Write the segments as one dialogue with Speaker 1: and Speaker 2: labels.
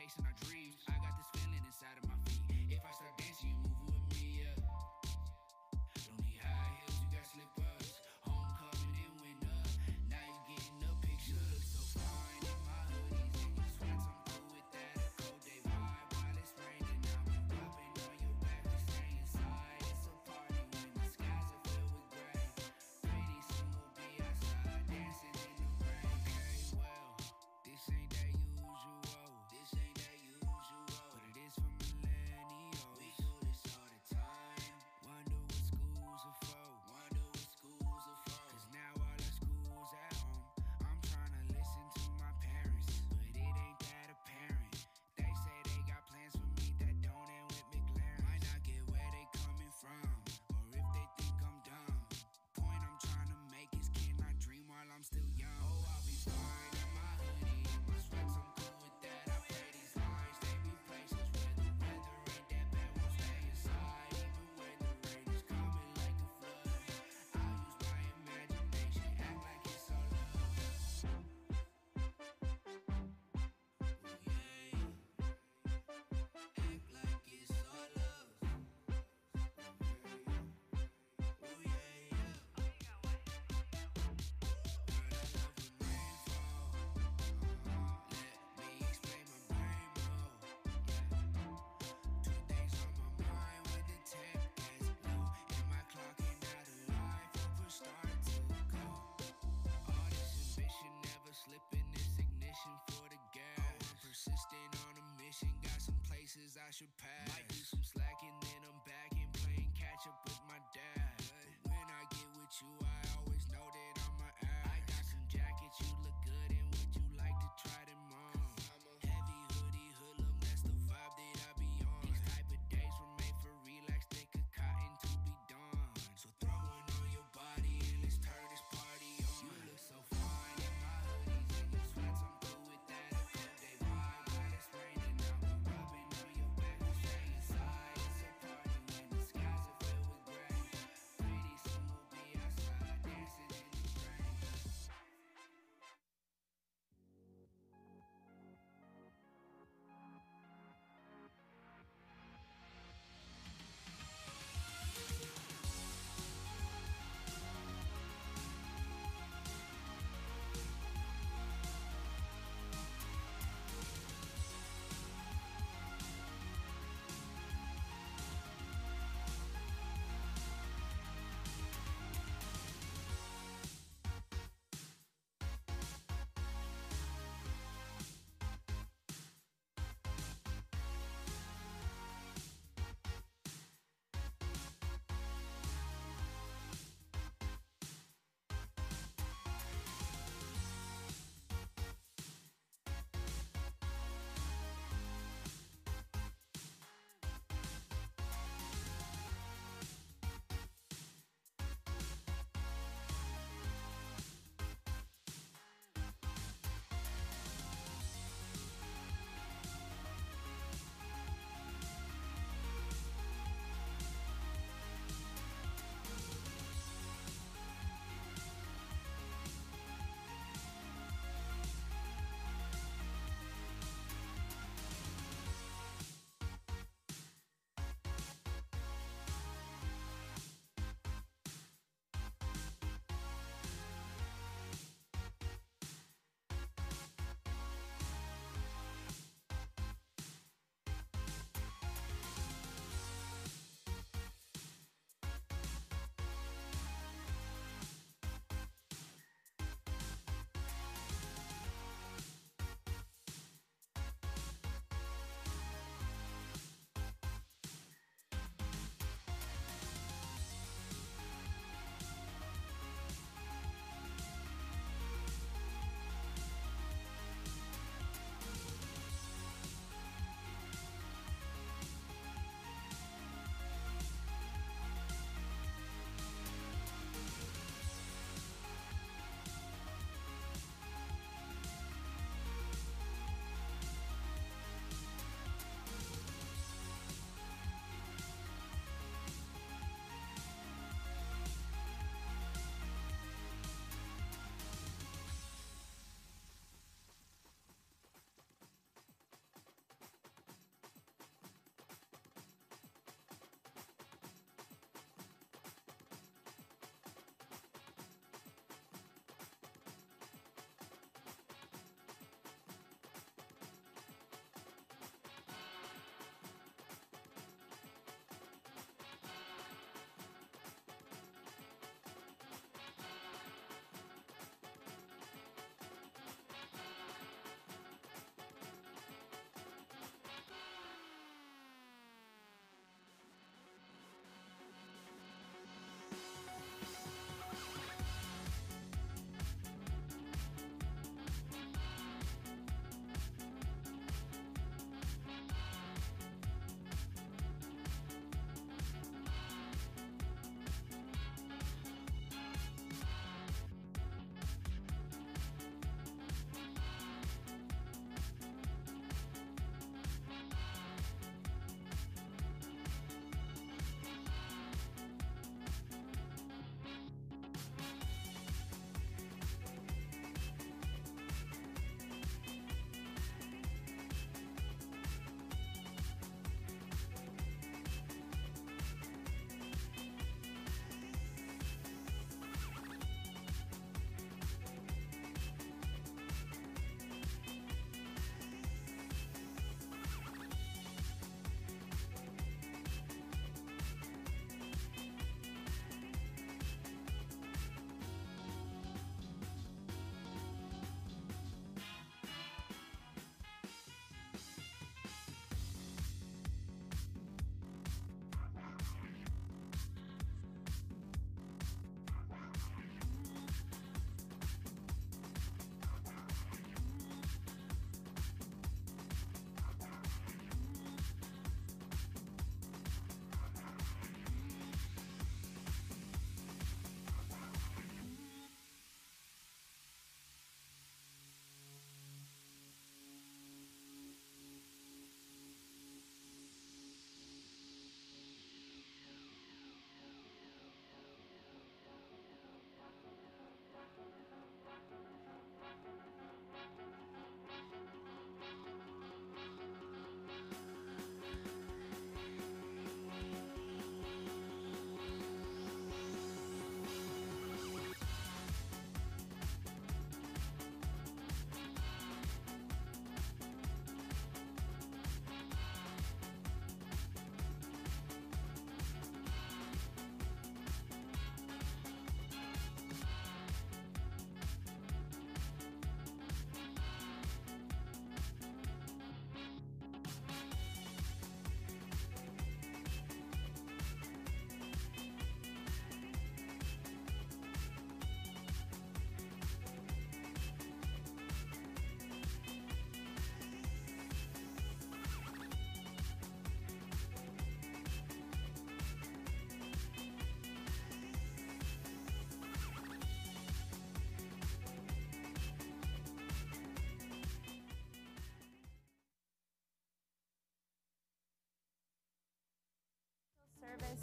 Speaker 1: chasing our dreams. I got this feeling inside of my feet. If I start dancing, you places I should pass.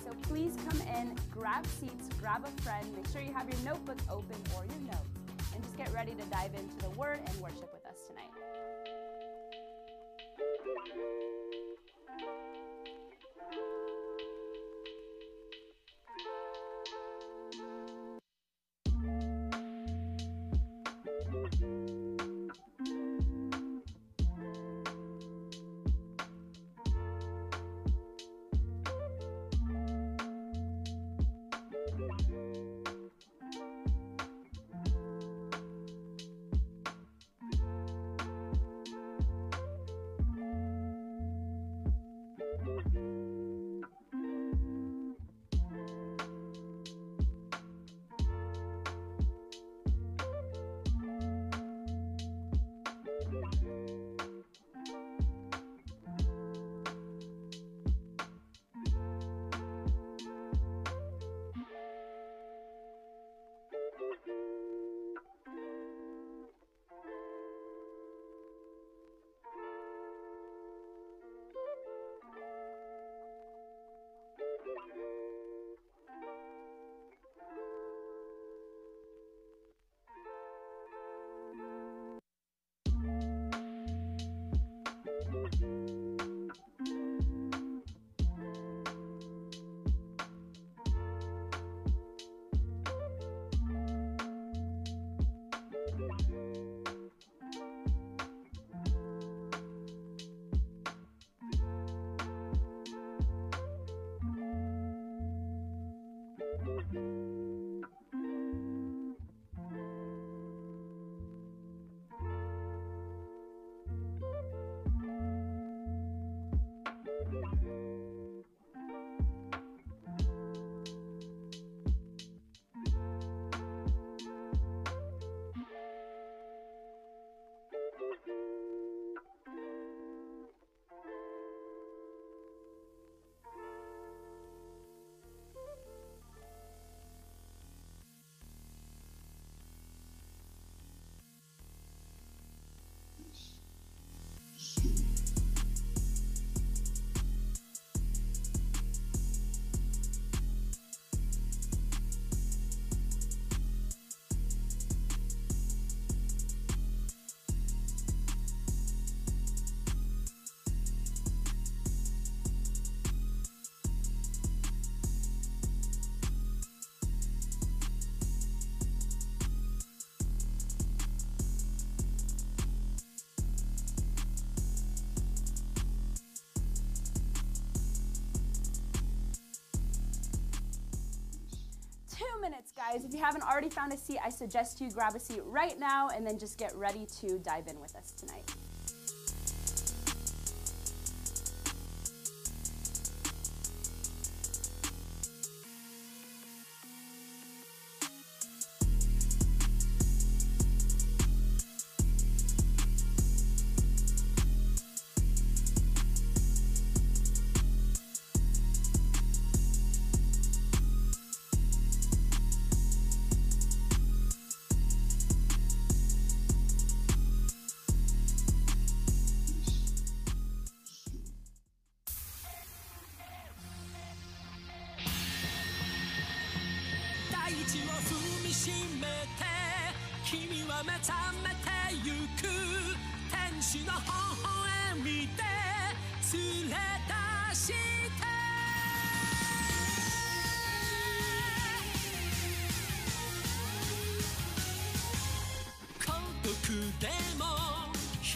Speaker 1: So
Speaker 2: please come in, grab seats, grab a friend, make sure you have your notebook open or your notes, and just get ready to dive into the Word and worship guys. If you haven't already found a seat, I suggest you grab a seat right now and then just get ready to dive in with us tonight.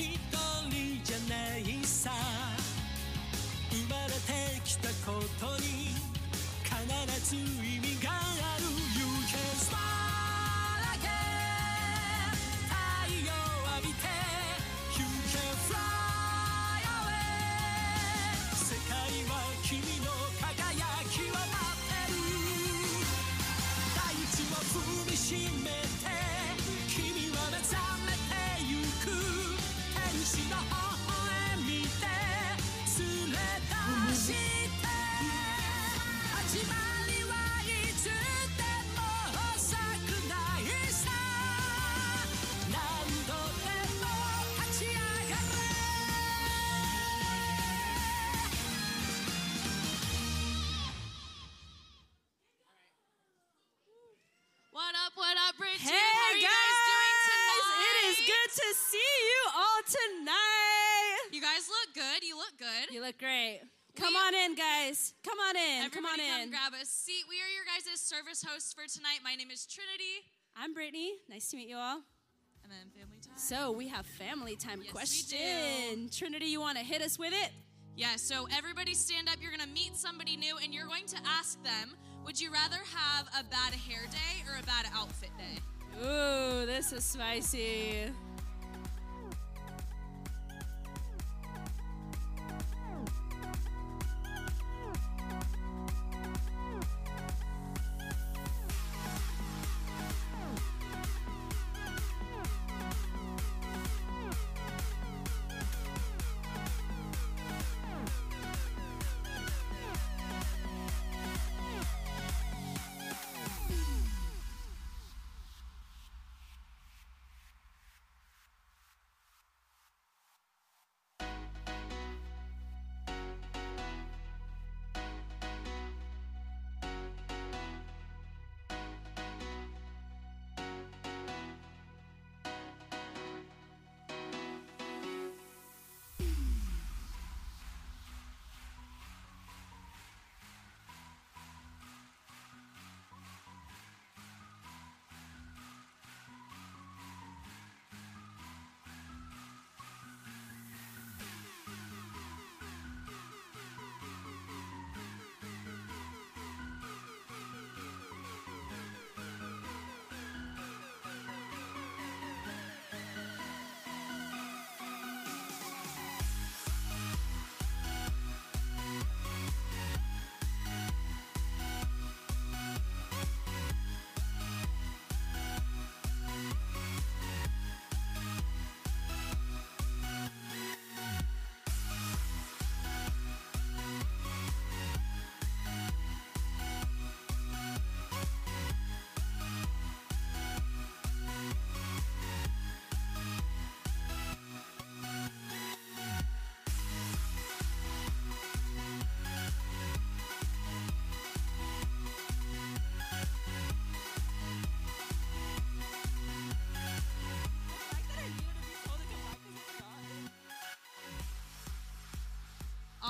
Speaker 3: 一
Speaker 4: 人じゃないさ。
Speaker 3: 生
Speaker 4: まれて
Speaker 3: きたことに必ず service hosts for tonight. My name is Trinity.
Speaker 4: I'm Brittany. Nice to meet you all.
Speaker 3: And then family time.
Speaker 4: So we have family time
Speaker 3: Yes,
Speaker 4: question. Trinity, you want to hit us with it?
Speaker 3: Yeah, so everybody stand up. You're going to meet somebody new and you're going to ask them, would you rather have a bad hair day or a bad outfit day?
Speaker 4: Ooh, this is spicy.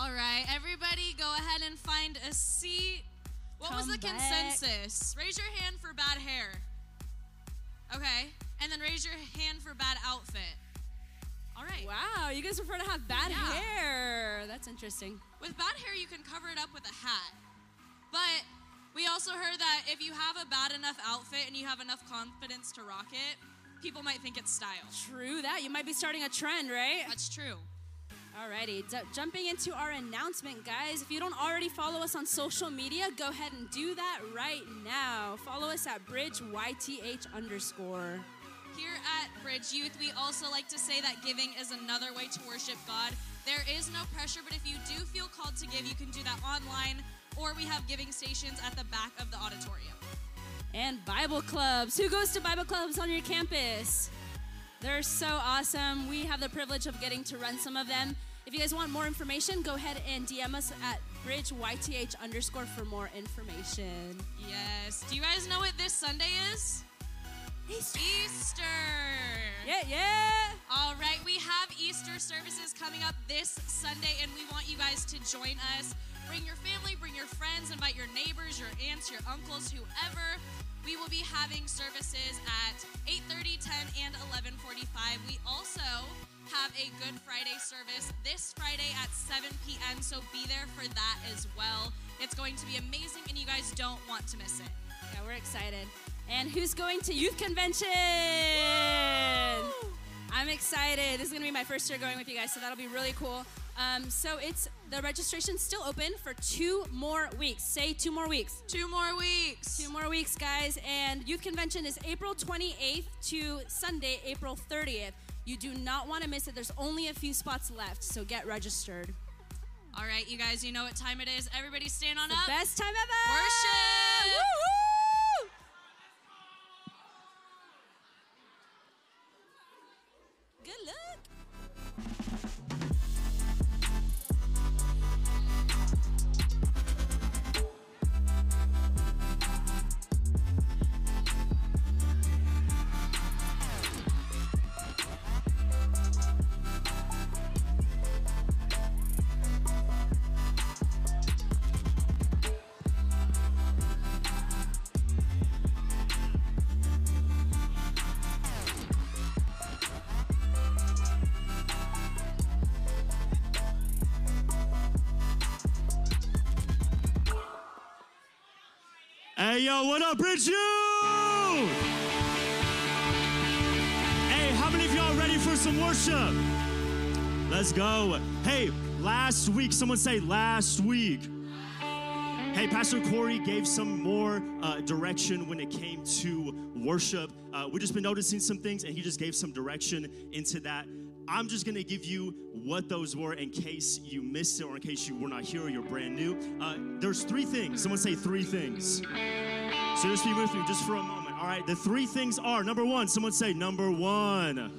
Speaker 3: All right, everybody go ahead and find a seat. What was the
Speaker 4: back.
Speaker 3: consensus? Raise your hand for bad hair. Okay, and then raise your hand for bad outfit. All right.
Speaker 4: Wow, you guys prefer to have bad
Speaker 3: Yeah.
Speaker 4: hair. That's interesting.
Speaker 3: With bad hair, you can cover it up with a hat. But we also heard that if you have a bad enough outfit and you have enough confidence to rock it, people might think it's style.
Speaker 4: True that. You might be starting a trend, right?
Speaker 3: That's true.
Speaker 4: Alrighty, d- jumping into our announcement, guys. If you don't already follow us on social media, go ahead and do that right now. Follow us at BridgeYTH underscore.
Speaker 3: Here at Bridge Youth, we also like to say that giving is another way to worship God. There is no pressure, but if you do feel called to give, you can do that online, or we have giving stations at the back of the auditorium.
Speaker 4: And Bible clubs. Who goes to Bible clubs on your campus? They're so awesome. We have the privilege of getting to run some of them. If you guys want more information, go ahead and DM us at BridgeYTH underscore for more information.
Speaker 3: Yes. Do you guys know what this Sunday is? Easter.
Speaker 4: Yeah, yeah.
Speaker 3: All right, we have Easter services coming up this Sunday, and we want you guys to join us. Bring your family, bring your friends, invite your neighbors, your aunts, your uncles, whoever. We will be having services at 8:30, 10, and 11:45. We also have a Good Friday service this Friday at 7 p.m. So be there for that as well. It's going to be amazing, and you guys don't want to miss it.
Speaker 4: Yeah, we're excited. And who's going to youth convention? I'm excited. This is gonna be my first year going with you guys, so that'll be really cool. Um, so it's the registration's still open for two more weeks. Say two more weeks.
Speaker 3: Two more weeks.
Speaker 4: Two more weeks, guys. And youth convention is April 28th to Sunday, April 30th. You do not want to miss it. There's only a few spots left, so get registered.
Speaker 3: All right, you guys, you know what time it is. Everybody stand on
Speaker 4: The
Speaker 3: up.
Speaker 4: best time ever!
Speaker 3: Worship!
Speaker 4: Woo-hoo! Good luck.
Speaker 5: Hey, yo, what up, Bridge Youth? Hey, how many of y'all ready for some worship? Let's go. Hey, last week, someone say last week. Hey, Pastor Corey gave some more uh, direction when it came to worship. Uh, we've just been noticing some things, and he just gave some direction into that. I'm just gonna give you what those were in case you missed it or in case you were not here or you're brand new. Uh, there's three things. Someone say three things. So just be with me just for a moment. All right, the three things are number one, someone say number one.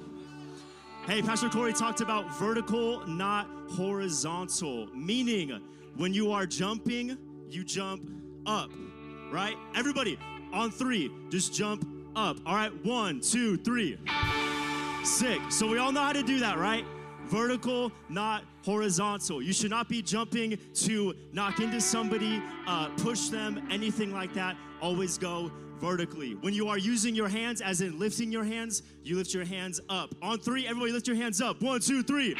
Speaker 5: Hey, Pastor Corey talked about vertical, not horizontal, meaning when you are jumping, you jump up, right? Everybody, on three, just jump up. All right, one, two, three. Sick. So we all know how to do that, right? Vertical, not horizontal. You should not be jumping to knock into somebody, uh, push them, anything like that. Always go vertically. When you are using your hands, as in lifting your hands, you lift your hands up. On three, everybody lift your hands up. One, two, three.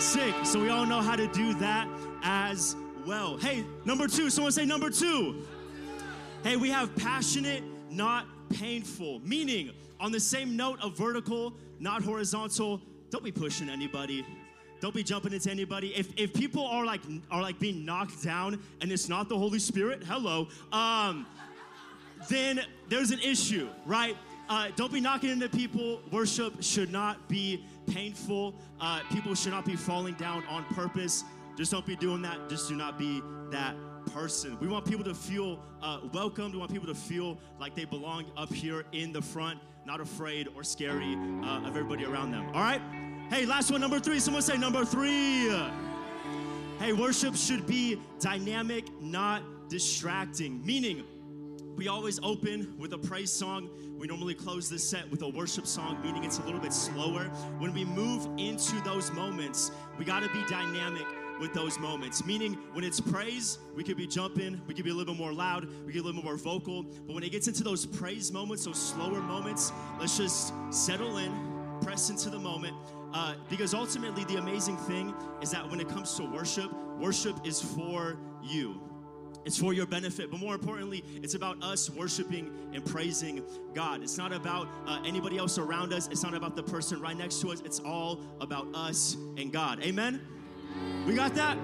Speaker 5: Sick. So we all know how to do that as well. Hey, number two, someone say number two. Hey, we have passionate, not painful. Meaning, on the same note of vertical, not horizontal, don't be pushing anybody. Don't be jumping into anybody. If, if people are like are like being knocked down and it's not the Holy Spirit, hello, um, then there's an issue, right? Uh, don't be knocking into people. Worship should not be painful. Uh, people should not be falling down on purpose. Just don't be doing that. Just do not be that person. We want people to feel uh. We want people to feel like they belong up here in the front, not afraid or scary uh, of everybody around them. All right? Hey, last one, number three. Someone say number three. Hey, worship should be dynamic, not distracting. Meaning, we always open with a praise song. We normally close this set with a worship song, meaning it's a little bit slower. When we move into those moments, we got to be dynamic with those moments. Meaning, when it's praise, we could be jumping, we could be a little bit more loud, we could be a little bit more vocal. But when it gets into those praise moments, those slower moments, let's just settle in, press into the moment. Uh, because ultimately, the amazing thing is that when it comes to worship, worship is for you. It's for your benefit, but more importantly, it's about us worshiping and praising God. It's not about uh, anybody else around us. It's not about the person right next to us. It's all about us and God. Amen? We got that?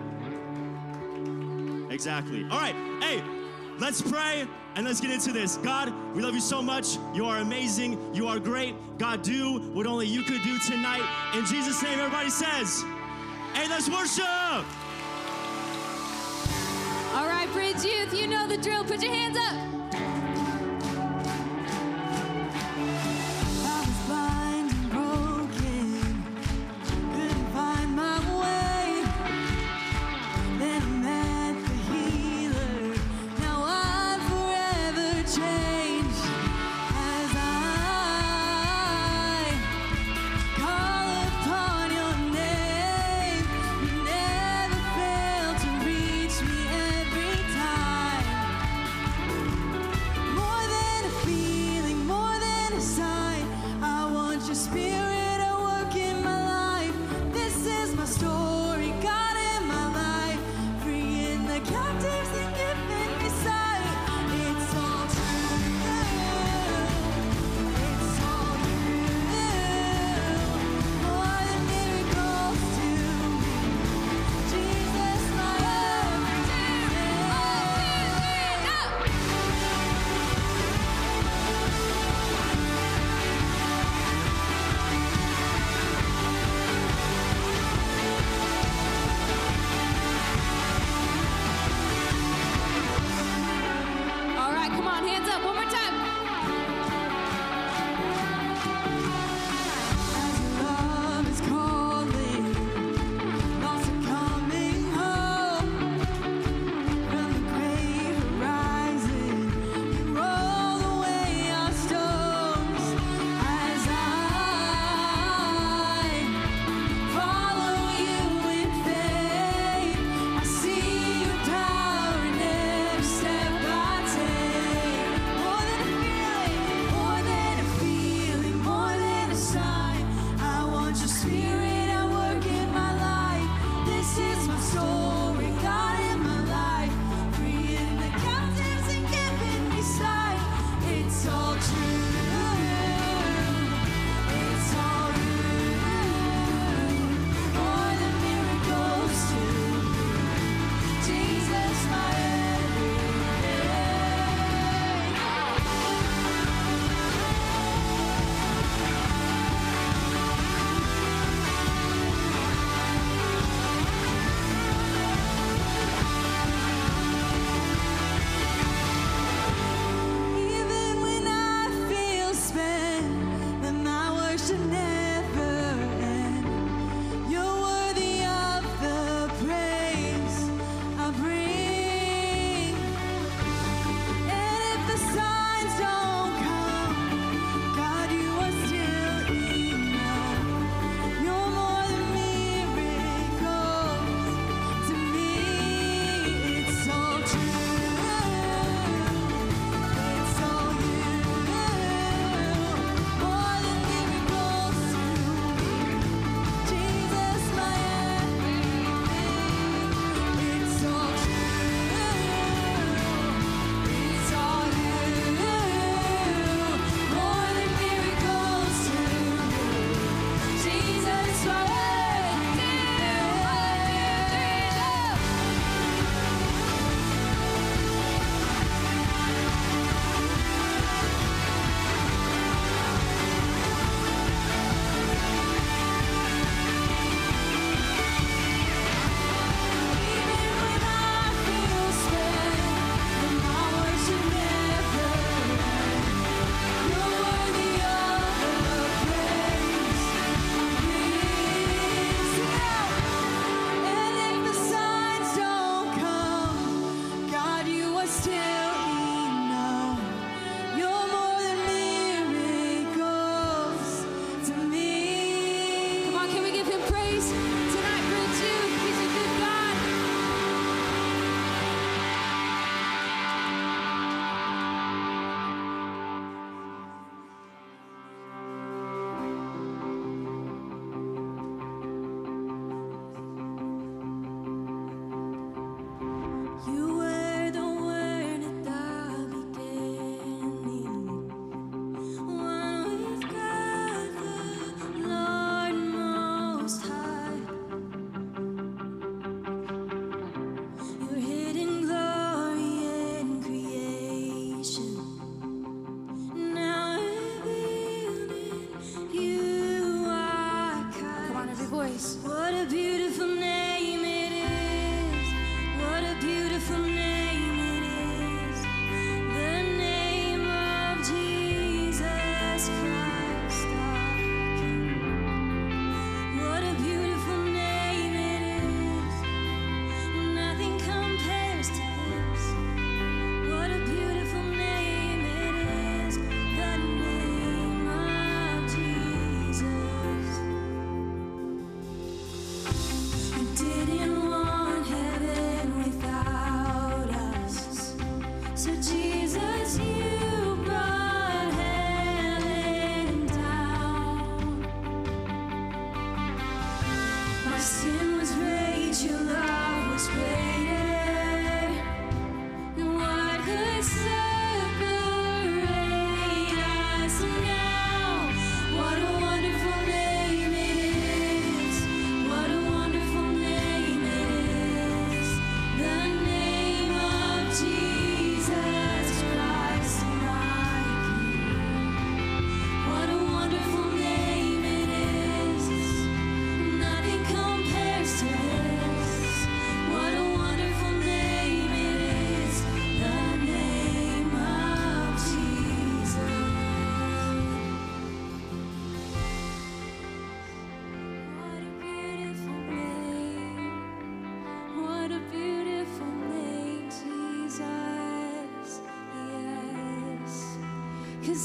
Speaker 5: Exactly. All right. Hey, let's pray and let's get into this. God, we love you so much. You are amazing. You are great. God, do what only you could do tonight. In Jesus' name, everybody says, hey, let's worship.
Speaker 4: All right, Bridge Youth, you know the drill. Put your hands up.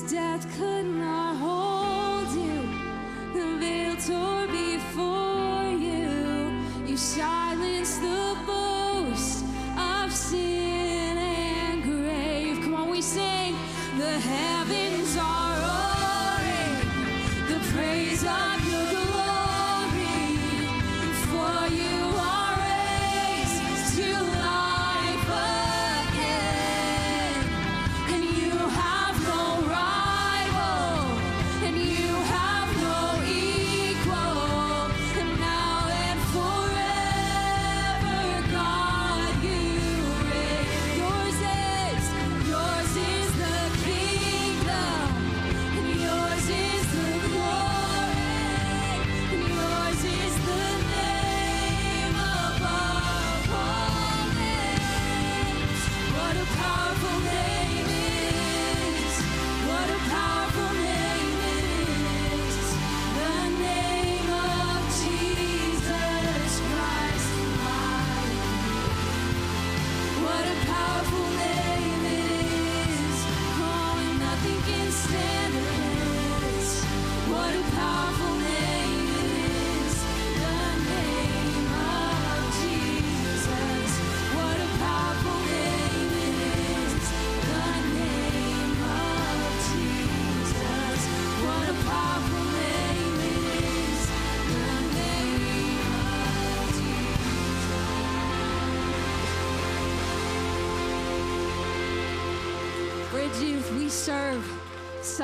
Speaker 6: Death could not hold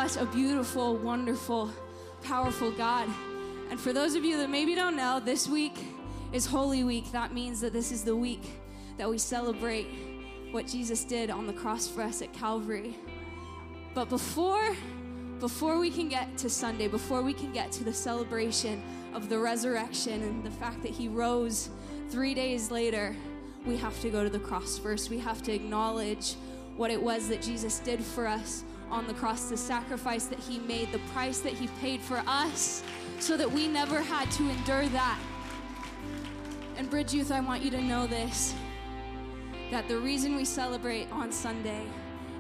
Speaker 6: such a beautiful, wonderful, powerful God. And for those of you that maybe don't know, this week is Holy Week. That means that this is the week that we celebrate what Jesus did on the cross for us at Calvary. But before before we can get to Sunday, before we can get to the celebration of the resurrection and the fact that he rose 3 days later, we have to go to the cross first. We have to acknowledge what it was that Jesus did for us on the cross, the sacrifice that he made, the price that he paid for us, so that we never had to endure that. And Bridge Youth, I want you to know this that the reason we celebrate on Sunday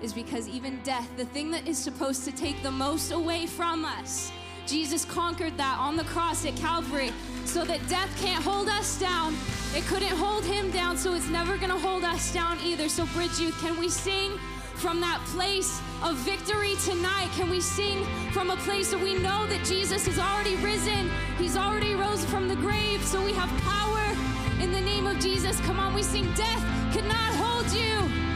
Speaker 6: is because even death, the thing that is supposed to take the most away from us, Jesus conquered that on the cross at Calvary so that death can't hold us down. It couldn't hold him down, so it's never gonna hold us down either. So, Bridge Youth, can we sing from that place of victory tonight? Can we sing from a place that we know that Jesus has already risen? He's already rose from the grave, so we have power in the name of Jesus. Come on, we sing, Death could not hold you,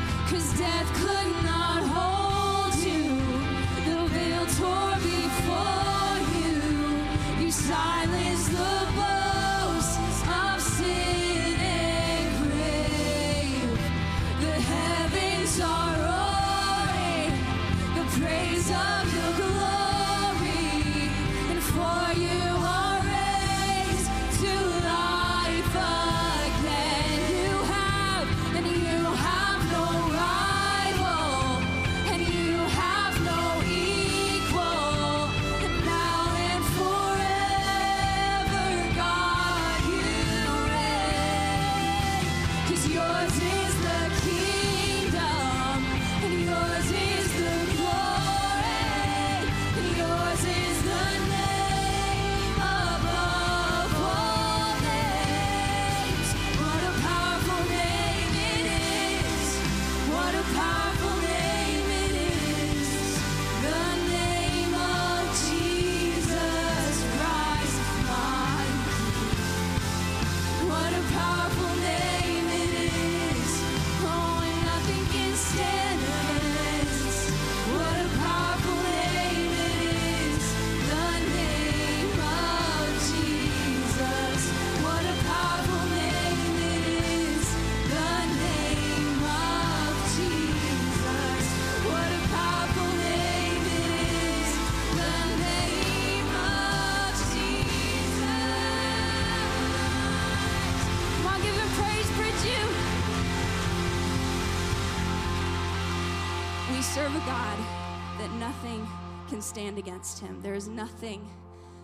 Speaker 6: stand against him. There is nothing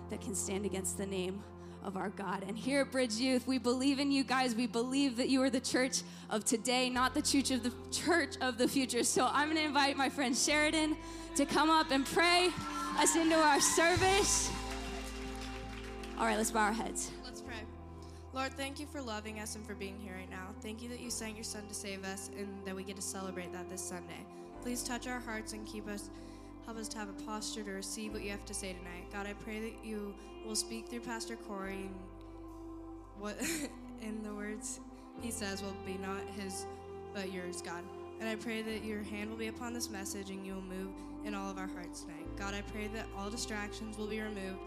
Speaker 6: that can stand against the name of our God. And here at Bridge Youth, we believe in you guys. We believe that you are the church of today, not the church of the church of the future. So I'm going to invite my friend Sheridan to come up and pray us into our service. All right, let's bow our heads.
Speaker 7: Let's pray. Lord, thank you for loving us and for being here right now. Thank you that you sent your son to save us and that we get to celebrate that this Sunday. Please touch our hearts and keep us help us to have a posture to receive what you have to say tonight. God, I pray that you will speak through Pastor Corey and what in the words he says will be not his but yours, God. And I pray that your hand will be upon this message and you will move in all of our hearts tonight. God, I pray that all distractions will be removed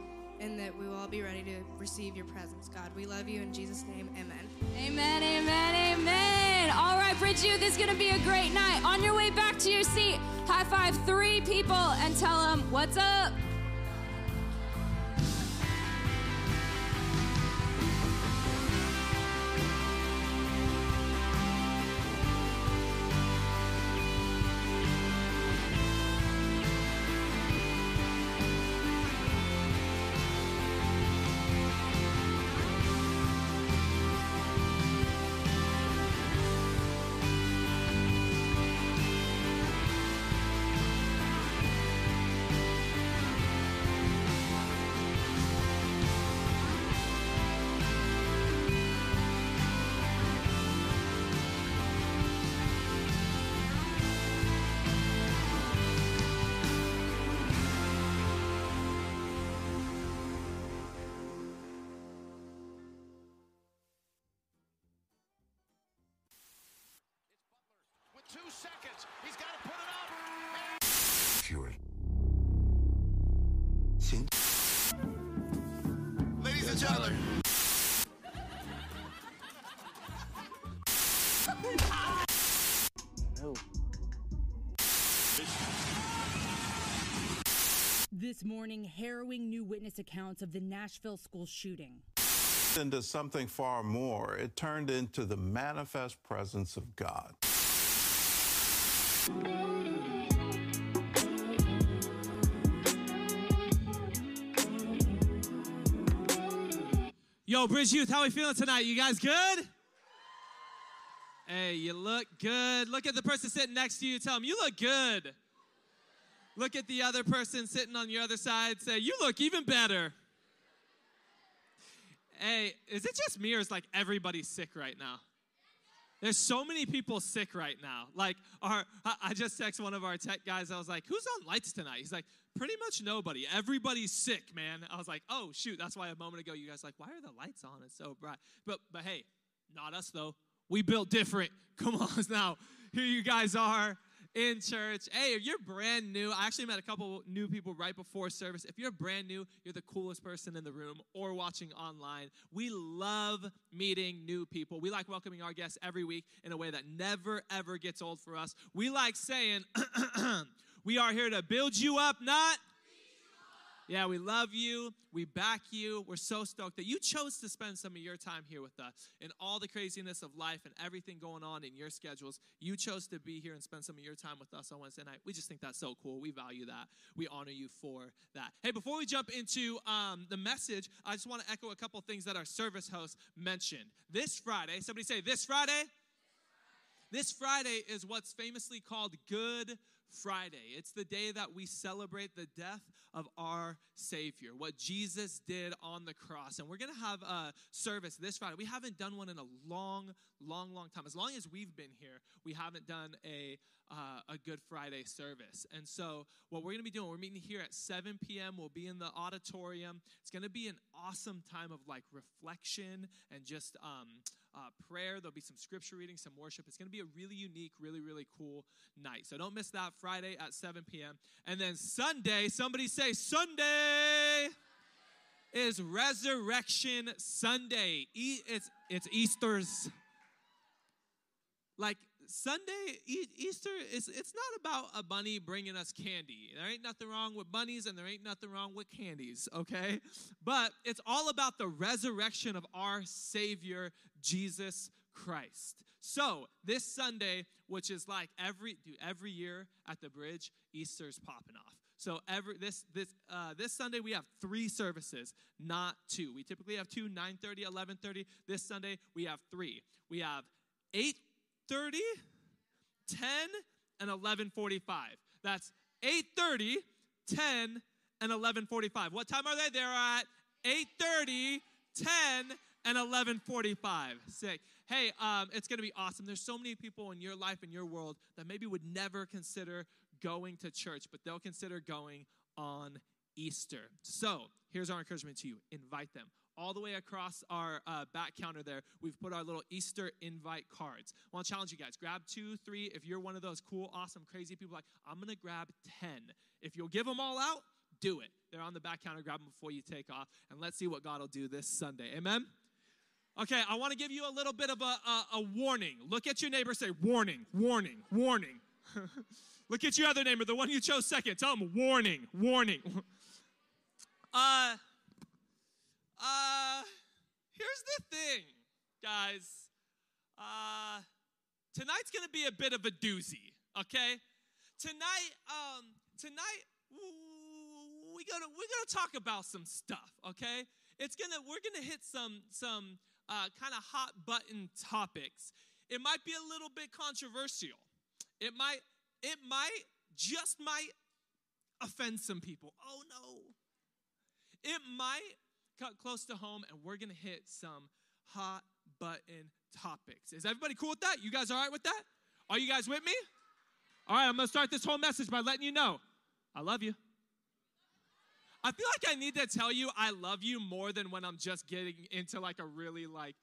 Speaker 7: and that we will all be ready to receive your presence. God, we love you in Jesus' name. Amen.
Speaker 6: Amen, amen, amen. All right, Bridge Youth, this is going to be a great night. On your way back to your seat, high five three people and tell them, what's up?
Speaker 8: Seconds, he's got to put it up.
Speaker 9: Fury. Sin-
Speaker 8: Ladies and gentlemen,
Speaker 10: This morning, harrowing new witness accounts of the Nashville school shooting.
Speaker 11: into something far more. It turned into the manifest presence of God.
Speaker 12: Yo, Bridge Youth, how we feeling tonight? You guys good? Hey, you look good. Look at the person sitting next to you. Tell them, you look good. Look at the other person sitting on your other side. Say, you look even better. Hey, is it just me or is like everybody sick right now? There's so many people sick right now. Like, our, I just texted one of our tech guys. I was like, "Who's on lights tonight?" He's like, "Pretty much nobody. Everybody's sick, man." I was like, "Oh shoot!" That's why a moment ago you guys like, "Why are the lights on? It's so bright." But but hey, not us though. We built different. Come on now. Here you guys are in church. Hey, if you're brand new, I actually met a couple new people right before service. If you're brand new, you're the coolest person in the room or watching online. We love meeting new people. We like welcoming our guests every week in a way that never, ever gets old for us. We like saying, we are here to build you up, not yeah, we love you. We back you. We're so stoked that you chose to spend some of your time here with us. In all the craziness of life and everything going on in your schedules, you chose to be here and spend some of your time with us on Wednesday night. We just think that's so cool. We value that. We honor you for that. Hey, before we jump into um, the message, I just want to echo a couple things that our service host mentioned. This Friday, somebody say, this Friday? This Friday is what's famously called Good Friday. It's the day that we celebrate the death of our Savior, what Jesus did on the cross. And we're going to have a service this Friday. We haven't done one in a long, long, long time. As long as we've been here, we haven't done a uh, a Good Friday service. And so, what we're going to be doing, we're meeting here at 7 p.m. We'll be in the auditorium. It's going to be an awesome time of like reflection and just um, uh, prayer. There'll be some scripture reading, some worship. It's going to be a really unique, really, really cool night. So don't miss that Friday at 7 p.m. And then Sunday, somebody say Sunday is Resurrection Sunday. E- it's it's Easter's like Sunday Easter is it's not about a bunny bringing us candy. There ain't nothing wrong with bunnies and there ain't nothing wrong with candies, okay? But it's all about the resurrection of our savior Jesus Christ. So this Sunday, which is like every do every year at the bridge, Easter's popping off. So every this this uh, this Sunday we have three services, not two. We typically have two, 9:30, 11:30. This Sunday we have three. We have 8:30, 10, and 11:45. That's 8:30, 10, and 11:45. What time are they? They're at 8:30, 10, and 11:45. Sick. Hey, um, it's gonna be awesome. There's so many people in your life, in your world, that maybe would never consider going to church, but they'll consider going on Easter. So here's our encouragement to you: invite them. All the way across our uh, back counter there, we've put our little Easter invite cards. I want to challenge you guys: grab two, three. If you're one of those cool, awesome, crazy people, like I'm gonna grab ten. If you'll give them all out, do it. They're on the back counter. Grab them before you take off, and let's see what God will do this Sunday. Amen. Okay, I want to give you a little bit of a, a, a warning. Look at your neighbor, say, warning, warning, warning. Look at your other neighbor, the one you chose second. Tell him, warning, warning. uh, uh, here's the thing, guys. Uh, tonight's gonna be a bit of a doozy, okay? Tonight, um, tonight, we gonna we're gonna talk about some stuff, okay? It's gonna we're gonna hit some some uh, kind of hot button topics. It might be a little bit controversial. It might, it might, just might offend some people. Oh no. It might cut close to home, and we're gonna hit some hot button topics. Is everybody cool with that? You guys all right with that? Are you guys with me? All right, I'm gonna start this whole message by letting you know I love you. I feel like I need to tell you I love you more than when I'm just getting into like a really like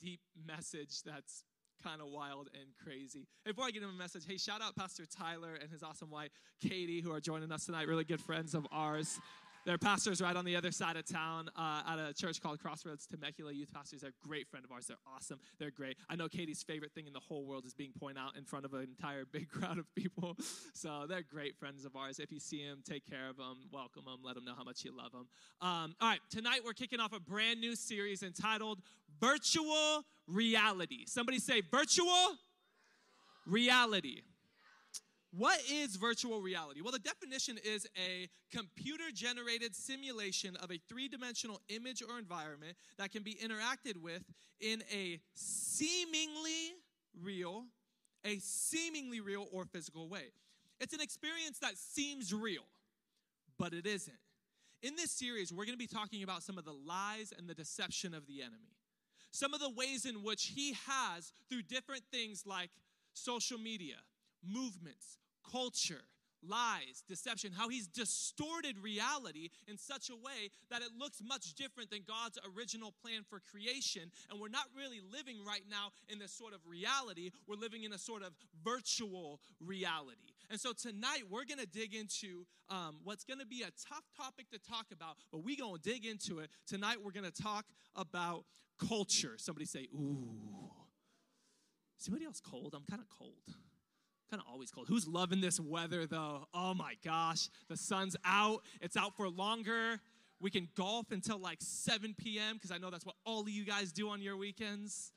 Speaker 12: deep message that's kind of wild and crazy. Before I get him a message, hey, shout out Pastor Tyler and his awesome wife Katie who are joining us tonight. Really good friends of ours. They're pastors right on the other side of town uh, at a church called Crossroads Temecula Youth Pastors. They're a great friend of ours. They're awesome. They're great. I know Katie's favorite thing in the whole world is being pointed out in front of an entire big crowd of people. So they're great friends of ours. If you see them, take care of them, welcome them, let them know how much you love them. Um, all right, tonight we're kicking off a brand new series entitled Virtual Reality. Somebody say virtual reality. What is virtual reality? Well, the definition is a computer generated simulation of a three dimensional image or environment that can be interacted with in a seemingly real, a seemingly real or physical way. It's an experience that seems real, but it isn't. In this series, we're going to be talking about some of the lies and the deception of the enemy. Some of the ways in which he has, through different things like social media, movements, culture, lies, deception, how he's distorted reality in such a way that it looks much different than God's original plan for creation. And we're not really living right now in this sort of reality, we're living in a sort of virtual reality. And so tonight we're gonna dig into um, what's gonna be a tough topic to talk about, but we're gonna dig into it. Tonight we're gonna talk about culture. Somebody say, ooh. Is anybody else cold? I'm kind of cold kind of always cold. Who's loving this weather though? Oh my gosh, the sun's out. It's out for longer. We can golf until like 7 p.m. because I know that's what all of you guys do on your weekends.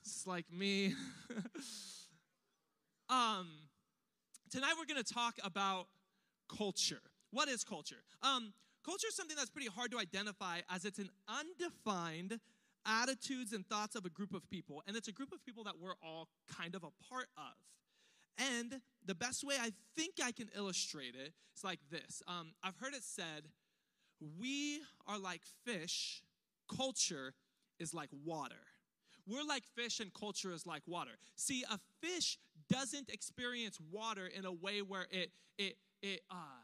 Speaker 12: It's like me. um, tonight we're going to talk about culture. What is culture? Um, culture is something that's pretty hard to identify as it's an undefined attitudes and thoughts of a group of people, and it's a group of people that we're all kind of a part of. And the best way I think I can illustrate it is like this um, I've heard it said, we are like fish, culture is like water. We're like fish and culture is like water. See, a fish doesn't experience water in a way where it it it uh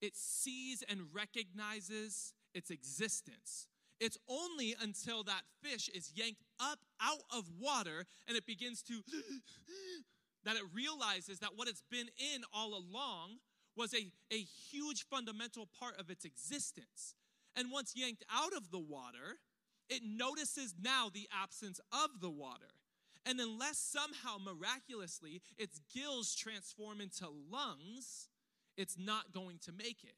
Speaker 12: it sees and recognizes its existence. It's only until that fish is yanked up out of water and it begins to that it realizes that what it's been in all along was a, a huge fundamental part of its existence. And once yanked out of the water, it notices now the absence of the water. And unless somehow miraculously its gills transform into lungs, it's not going to make it.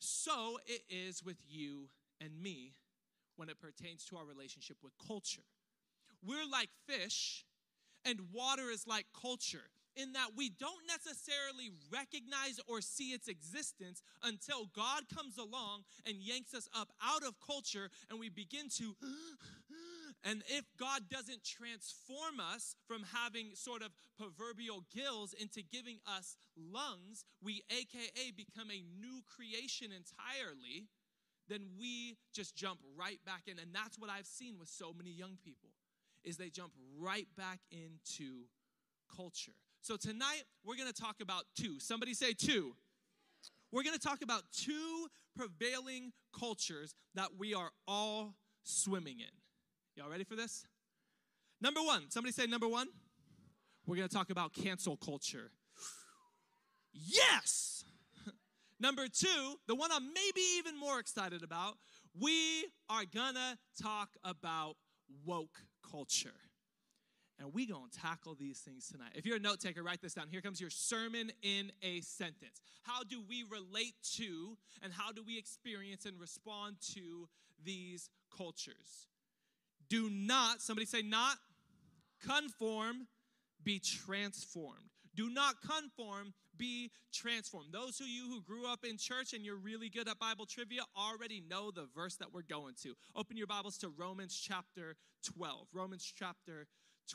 Speaker 12: So it is with you and me when it pertains to our relationship with culture we're like fish and water is like culture in that we don't necessarily recognize or see its existence until God comes along and yanks us up out of culture and we begin to. And if God doesn't transform us from having sort of proverbial gills into giving us lungs, we AKA become a new creation entirely, then we just jump right back in. And that's what I've seen with so many young people is they jump right back into culture. So tonight we're going to talk about two. Somebody say two. We're going to talk about two prevailing cultures that we are all swimming in. Y'all ready for this? Number 1. Somebody say number 1. We're to talk about cancel culture. Yes. Number 2, the one I'm maybe even more excited about, we are to talk about woke culture. And we going to tackle these things tonight. If you're a note taker, write this down. Here comes your sermon in a sentence. How do we relate to and how do we experience and respond to these cultures? Do not, somebody say, not conform, be transformed. Do not conform, be transformed. Those of you who grew up in church and you're really good at Bible trivia already know the verse that we're going to. Open your Bibles to Romans chapter 12. Romans chapter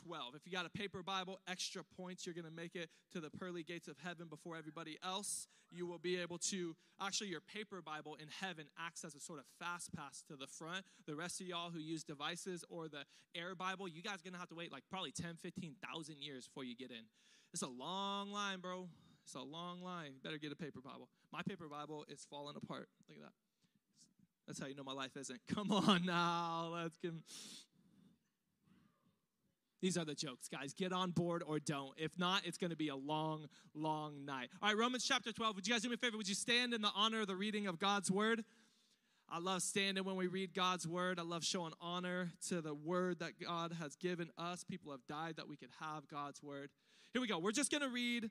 Speaker 12: 12. If you got a paper Bible, extra points, you're going to make it to the pearly gates of heaven before everybody else. You will be able to, actually, your paper Bible in heaven acts as a sort of fast pass to the front. The rest of y'all who use devices or the air Bible, you guys going to have to wait like probably 10, 15,000 years before you get in. It's a long line, bro. It's a long line. You better get a paper Bible. My paper Bible is falling apart. Look at that. That's how you know my life isn't. Come on now. Let's get. These are the jokes, guys. Get on board or don't. If not, it's going to be a long, long night. All right, Romans chapter 12. Would you guys do me a favor? Would you stand in the honor of the reading of God's word? I love standing when we read God's word. I love showing honor to the word that God has given us. People have died that we could have God's word. Here we go. We're just going to read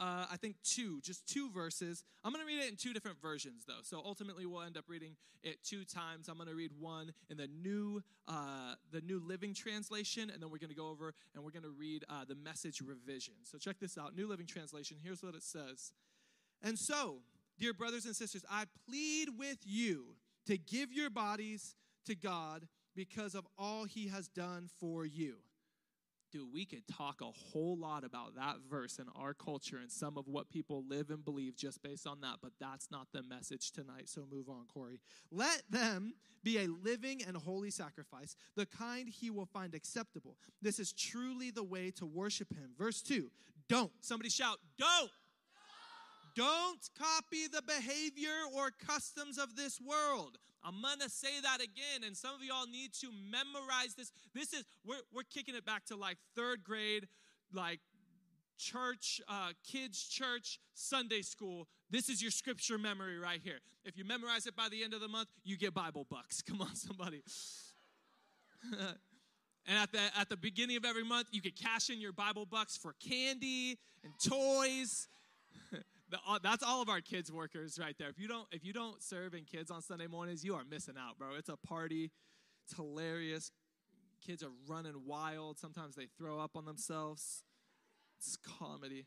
Speaker 12: uh, I think two, just two verses. I'm going to read it in two different versions, though. So ultimately, we'll end up reading it two times. I'm going to read one in the new, uh, the New Living Translation, and then we're going to go over and we're going to read uh, the Message Revision. So check this out: New Living Translation. Here's what it says. And so, dear brothers and sisters, I plead with you to give your bodies to God because of all He has done for you. Dude, we could talk a whole lot about that verse in our culture and some of what people live and believe just based on that, but that's not the message tonight. So move on, Corey. Let them be a living and holy sacrifice, the kind he will find acceptable. This is truly the way to worship him. Verse 2 Don't. Somebody shout, Don't. Don't copy the behavior or customs of this world. I'm gonna say that again, and some of y'all need to memorize this. This is we're we're kicking it back to like third grade, like church, uh, kids' church, Sunday school. This is your scripture memory right here. If you memorize it by the end of the month, you get Bible bucks. Come on, somebody. and at the at the beginning of every month, you could cash in your Bible bucks for candy and toys the, uh, that's all of our kids workers right there. If you don't if you don't serve in kids on Sunday mornings, you are missing out, bro. It's a party. It's hilarious. Kids are running wild. Sometimes they throw up on themselves. It's comedy.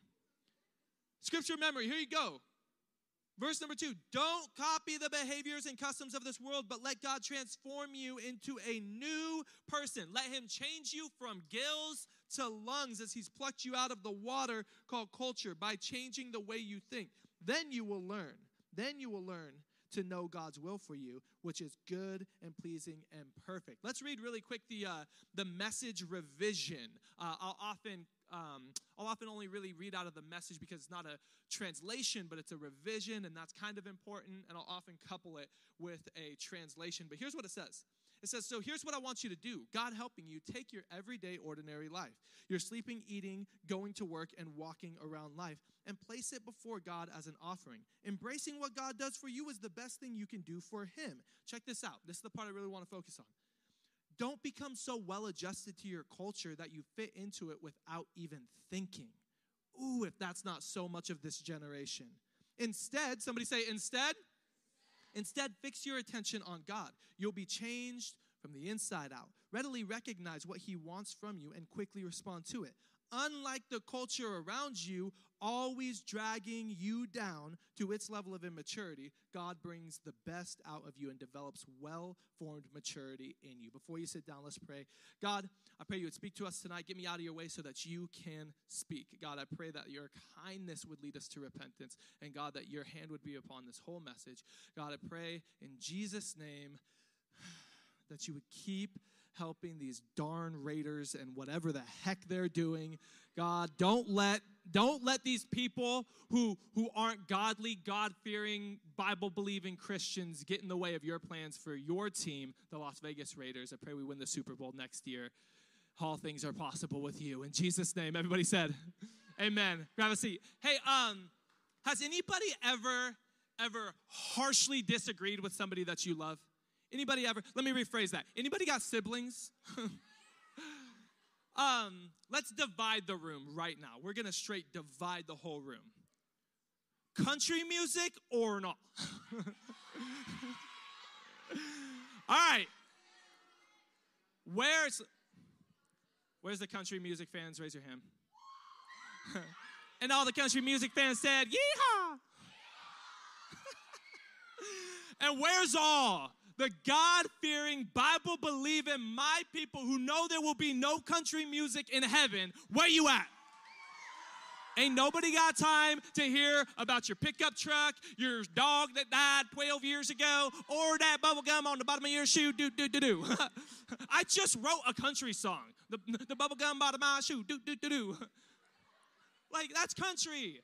Speaker 12: Scripture memory. Here you go. Verse number two Don't copy the behaviors and customs of this world, but let God transform you into a new person. Let Him change you from gills to lungs as He's plucked you out of the water called culture by changing the way you think. Then you will learn. Then you will learn to know God's will for you, which is good and pleasing and perfect. Let's read really quick the uh, the message revision. Uh, I'll often um, I'll often only really read out of the message because it's not a translation, but it's a revision, and that's kind of important. And I'll often couple it with a translation. But here's what it says it says, So here's what I want you to do God helping you take your everyday, ordinary life, your sleeping, eating, going to work, and walking around life, and place it before God as an offering. Embracing what God does for you is the best thing you can do for Him. Check this out. This is the part I really want to focus on. Don't become so well adjusted to your culture that you fit into it without even thinking. Ooh, if that's not so much of this generation. Instead, somebody say, instead, Instead, fix your attention on God. You'll be changed from the inside out. Readily recognize what He wants from you and quickly respond to it. Unlike the culture around you, always dragging you down to its level of immaturity, God brings the best out of you and develops well formed maturity in you. Before you sit down, let's pray. God, I pray you would speak to us tonight. Get me out of your way so that you can speak. God, I pray that your kindness would lead us to repentance. And God, that your hand would be upon this whole message. God, I pray in Jesus' name that you would keep helping these darn raiders and whatever the heck they're doing. God, don't let don't let these people who who aren't godly, God-fearing, Bible-believing Christians get in the way of your plans for your team, the Las Vegas Raiders. I pray we win the Super Bowl next year. All things are possible with you. In Jesus' name, everybody said, Amen. Grab a seat. Hey, um, has anybody ever ever harshly disagreed with somebody that you love? Anybody ever? Let me rephrase that. Anybody got siblings? um, let's divide the room right now. We're gonna straight divide the whole room. Country music or not? All right. Where's Where's the country music fans? Raise your hand. and all the country music fans said, Yeehaw! and where's all the God fearing, Bible believing, my people who know there will be no country music in heaven, where you at? Ain't nobody got time to hear about your pickup truck, your dog that died 12 years ago, or that bubble gum on the bottom of your shoe. Do, do, do, do. I just wrote a country song. The, the bubble gum bottom of my shoe. Do, do, do, do. Like, that's country.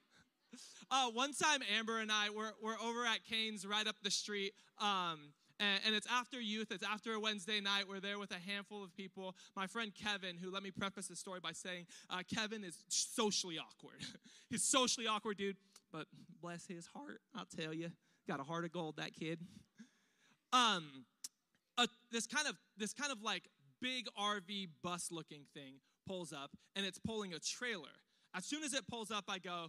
Speaker 12: Uh, one time, Amber and I were, were over at Cane's right up the street. Um, and, and, it's after youth, it's after a Wednesday night. We're there with a handful of people. My friend Kevin, who let me preface the story by saying, uh, Kevin is socially awkward. He's socially awkward, dude, but bless his heart, I'll tell you. Got a heart of gold, that kid. Um, uh, this kind of this kind of like big RV bus looking thing pulls up, and it's pulling a trailer. As soon as it pulls up, I go,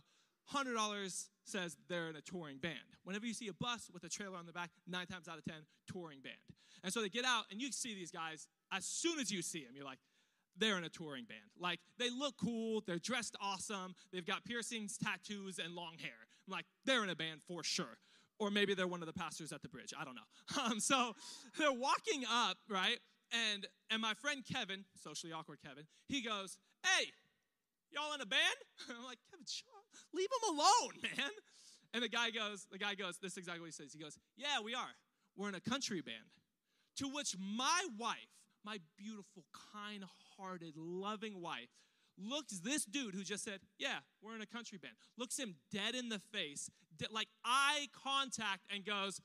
Speaker 12: $100 says they're in a touring band. Whenever you see a bus with a trailer on the back, nine times out of 10, touring band. And so they get out, and you see these guys, as soon as you see them, you're like, they're in a touring band. Like, they look cool, they're dressed awesome, they've got piercings, tattoos, and long hair. I'm like, they're in a band for sure. Or maybe they're one of the pastors at the bridge. I don't know. Um, so they're walking up, right? And and my friend Kevin, socially awkward Kevin, he goes, Hey, y'all in a band? I'm like, Kevin, Leave him alone, man. And the guy goes, the guy goes, this is exactly what he says. He goes, Yeah, we are. We're in a country band. To which my wife, my beautiful, kind hearted, loving wife, looks this dude who just said, Yeah, we're in a country band, looks him dead in the face, like eye contact, and goes,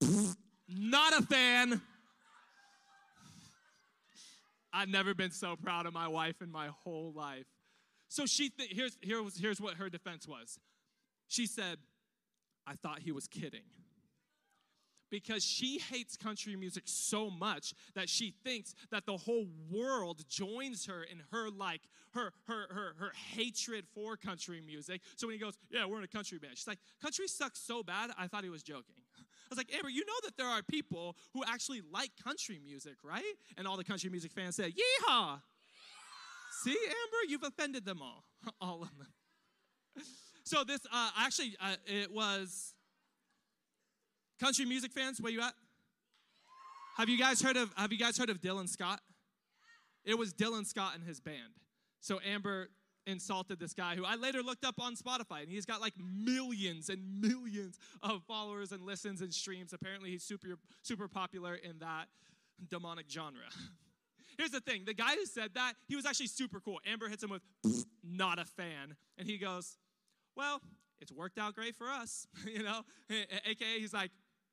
Speaker 12: Not a fan. I've never been so proud of my wife in my whole life. So she th- here's here was here's what her defense was. She said, "I thought he was kidding." Because she hates country music so much that she thinks that the whole world joins her in her like her her her her hatred for country music. So when he goes, "Yeah, we're in a country band," she's like, "Country sucks so bad, I thought he was joking." I was like, Amber, you know that there are people who actually like country music, right? And all the country music fans said, Yeehaw! See, Amber, you've offended them all, all of them. So this, uh, actually, uh, it was country music fans. Where you at? Have you guys heard of Have you guys heard of Dylan Scott? It was Dylan Scott and his band. So Amber insulted this guy who I later looked up on Spotify, and he's got like millions and millions of followers and listens and streams. Apparently, he's super super popular in that demonic genre. Here's the thing the guy who said that, he was actually super cool. Amber hits him with, not a fan. And he goes, Well, it's worked out great for us. you know, AKA, he's like,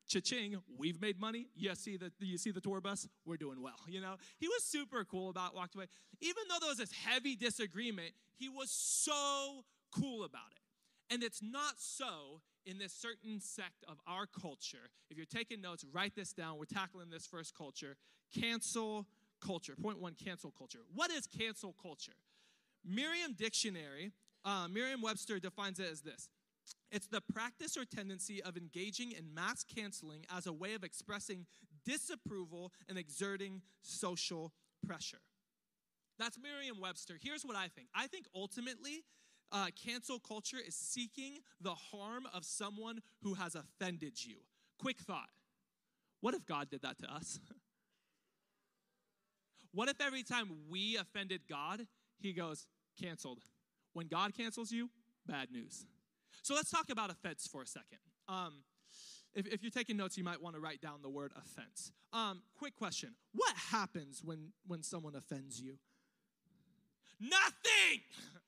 Speaker 12: cha-ching, we've made money. You see the you see the tour bus? We're doing well. You know, he was super cool about walked away. Even though there was this heavy disagreement, he was so cool about it. And it's not so in this certain sect of our culture. If you're taking notes, write this down. We're tackling this first culture. Cancel culture. Point one cancel culture. What is cancel culture? Merriam Dictionary, uh, Merriam Webster defines it as this it's the practice or tendency of engaging in mass canceling as a way of expressing disapproval, and exerting social pressure. That's Merriam Webster. Here's what I think I think ultimately, uh, cancel culture is seeking the harm of someone who has offended you. Quick thought what if God did that to us? what if every time we offended God, He goes, canceled? When God cancels you, bad news. So let's talk about offense for a second. Um, if, if, you're taking notes, you might want to write down the word offense. Um, quick question What happens when, when someone offends you? Nothing!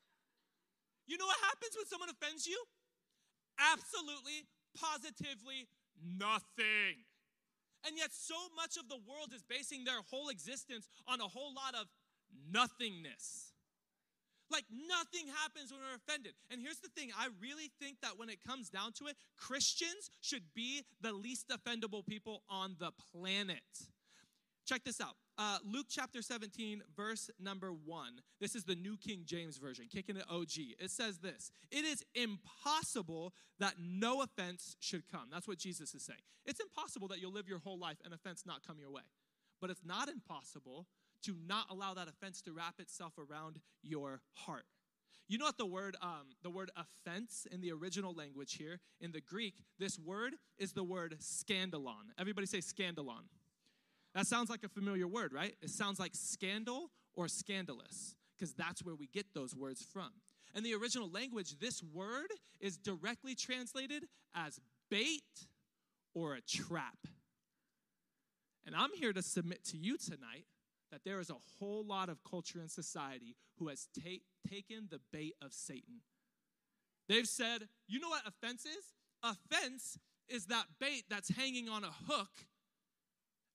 Speaker 12: You know what happens when someone offends you? Absolutely, positively nothing. And yet, so much of the world is basing their whole existence on a whole lot of nothingness. Like nothing happens when we're offended. And here's the thing I really think that when it comes down to it, Christians should be the least offendable people on the planet. Check this out. Uh, Luke chapter 17, verse number one. This is the New King James Version, kicking it OG. It says this It is impossible that no offense should come. That's what Jesus is saying. It's impossible that you'll live your whole life and offense not come your way. But it's not impossible to not allow that offense to wrap itself around your heart. You know what the word um, the word offense in the original language here in the Greek? This word is the word scandalon. Everybody say scandalon. That sounds like a familiar word, right? It sounds like scandal or scandalous because that's where we get those words from. In the original language, this word is directly translated as bait or a trap. And I'm here to submit to you tonight that there is a whole lot of culture and society who has ta- taken the bait of Satan. They've said, you know what offense is? Offense is that bait that's hanging on a hook.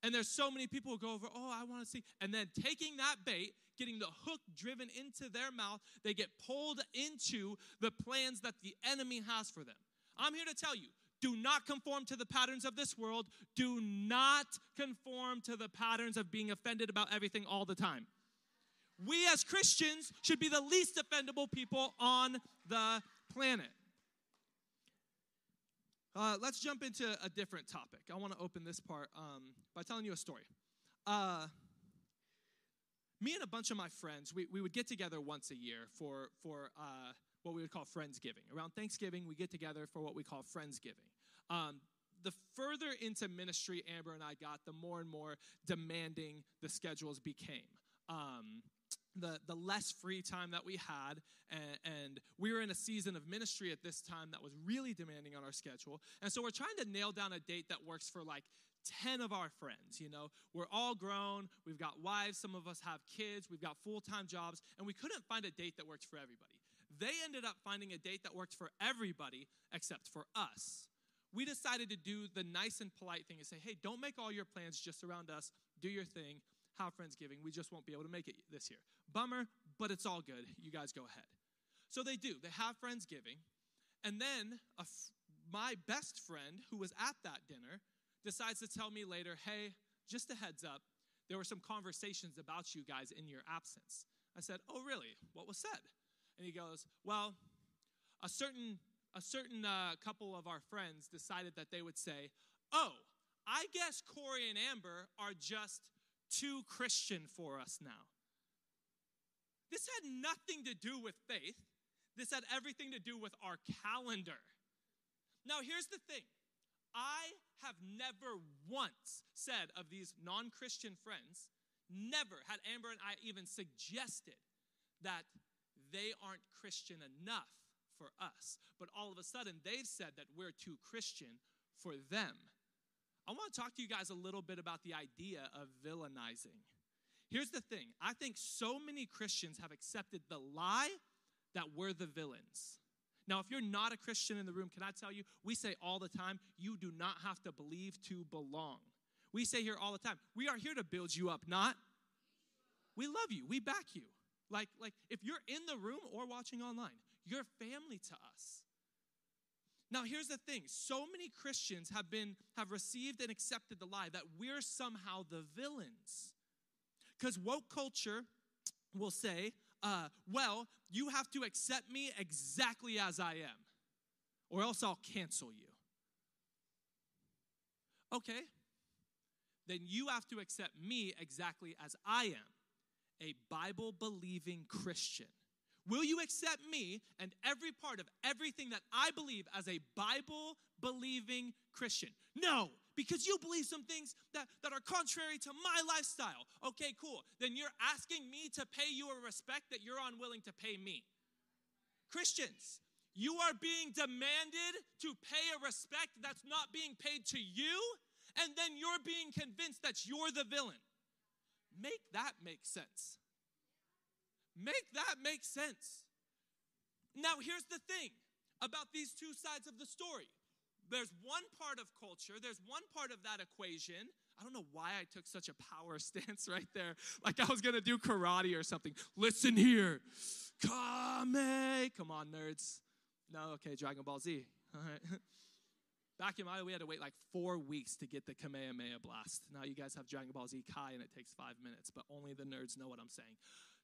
Speaker 12: And there's so many people who go over, oh, I want to see. And then taking that bait, getting the hook driven into their mouth, they get pulled into the plans that the enemy has for them. I'm here to tell you do not conform to the patterns of this world. Do not conform to the patterns of being offended about everything all the time. We as Christians should be the least offendable people on the planet. Uh, let's jump into a different topic. I want to open this part um, by telling you a story. Uh, me and a bunch of my friends, we, we would get together once a year for, for uh, what we would call Friendsgiving. Around Thanksgiving, we get together for what we call Friendsgiving. Um, the further into ministry Amber and I got, the more and more demanding the schedules became. Um, the, the less free time that we had, and, and, we were in a season of ministry at this time that was really demanding on our schedule. And so we're trying to nail down a date that works for like 10 of our friends. You know, we're all grown, we've got wives, some of us have kids, we've got full time jobs, and we couldn't find a date that worked for everybody. They ended up finding a date that worked for everybody except for us we decided to do the nice and polite thing and say, hey, don't make all your plans just around us. Do your thing. Have Friendsgiving. We just won't be able to make it this year. Bummer, but it's all good. You guys go ahead. So they do. They have Friendsgiving. And then my best friend, who was at that dinner, decides to tell me later, hey, just a heads up, there were some conversations about you guys in your absence. I said, oh, really? What was said? And he goes, well, a certain a certain uh, couple of our friends decided that they would say, Oh, I guess Corey and Amber are just too Christian for us now. This had nothing to do with faith, this had everything to do with our calendar. Now, here's the thing I have never once said of these non Christian friends, never had Amber and I even suggested that they aren't Christian enough for us. But all of a sudden, they've said that we're too Christian for them. I want to talk to you guys a little bit about the idea of villainizing. Here's the thing I think so many Christians have accepted the lie that we're the villains. Now, if you're not a Christian in the room, can I tell you, we say all the time, you do not have to believe to belong. We say here all the time, we are here to build you up, not. We love you, we back you. Like, like if you're in the room or watching online, you're family to us. Now here's the thing. So many Christians have been have received and accepted the lie that we're somehow the villains. Cuz woke culture will say, uh, well, you have to accept me exactly as I am, or else I'll cancel you. Okay, then you have to accept me exactly as I am a Bible believing Christian. Will you accept me and every part of everything that I believe as a Bible believing Christian? No, because you believe some things that, that are contrary to my lifestyle. Okay, cool. Then you're asking me to pay you a respect that you're unwilling to pay me. Christians, you are being demanded to pay a respect that's not being paid to you, and then you're being convinced that you're the villain. Make that make sense. Make that make sense. Now, here's the thing about these two sides of the story there's one part of culture, there's one part of that equation. I don't know why I took such a power stance right there, like I was gonna do karate or something. Listen here, Kame. Come on, nerds. No, okay, Dragon Ball Z. All right. Back in my we had to wait like four weeks to get the Kamehameha blast. Now you guys have Dragon Ball Z Kai and it takes five minutes, but only the nerds know what I'm saying.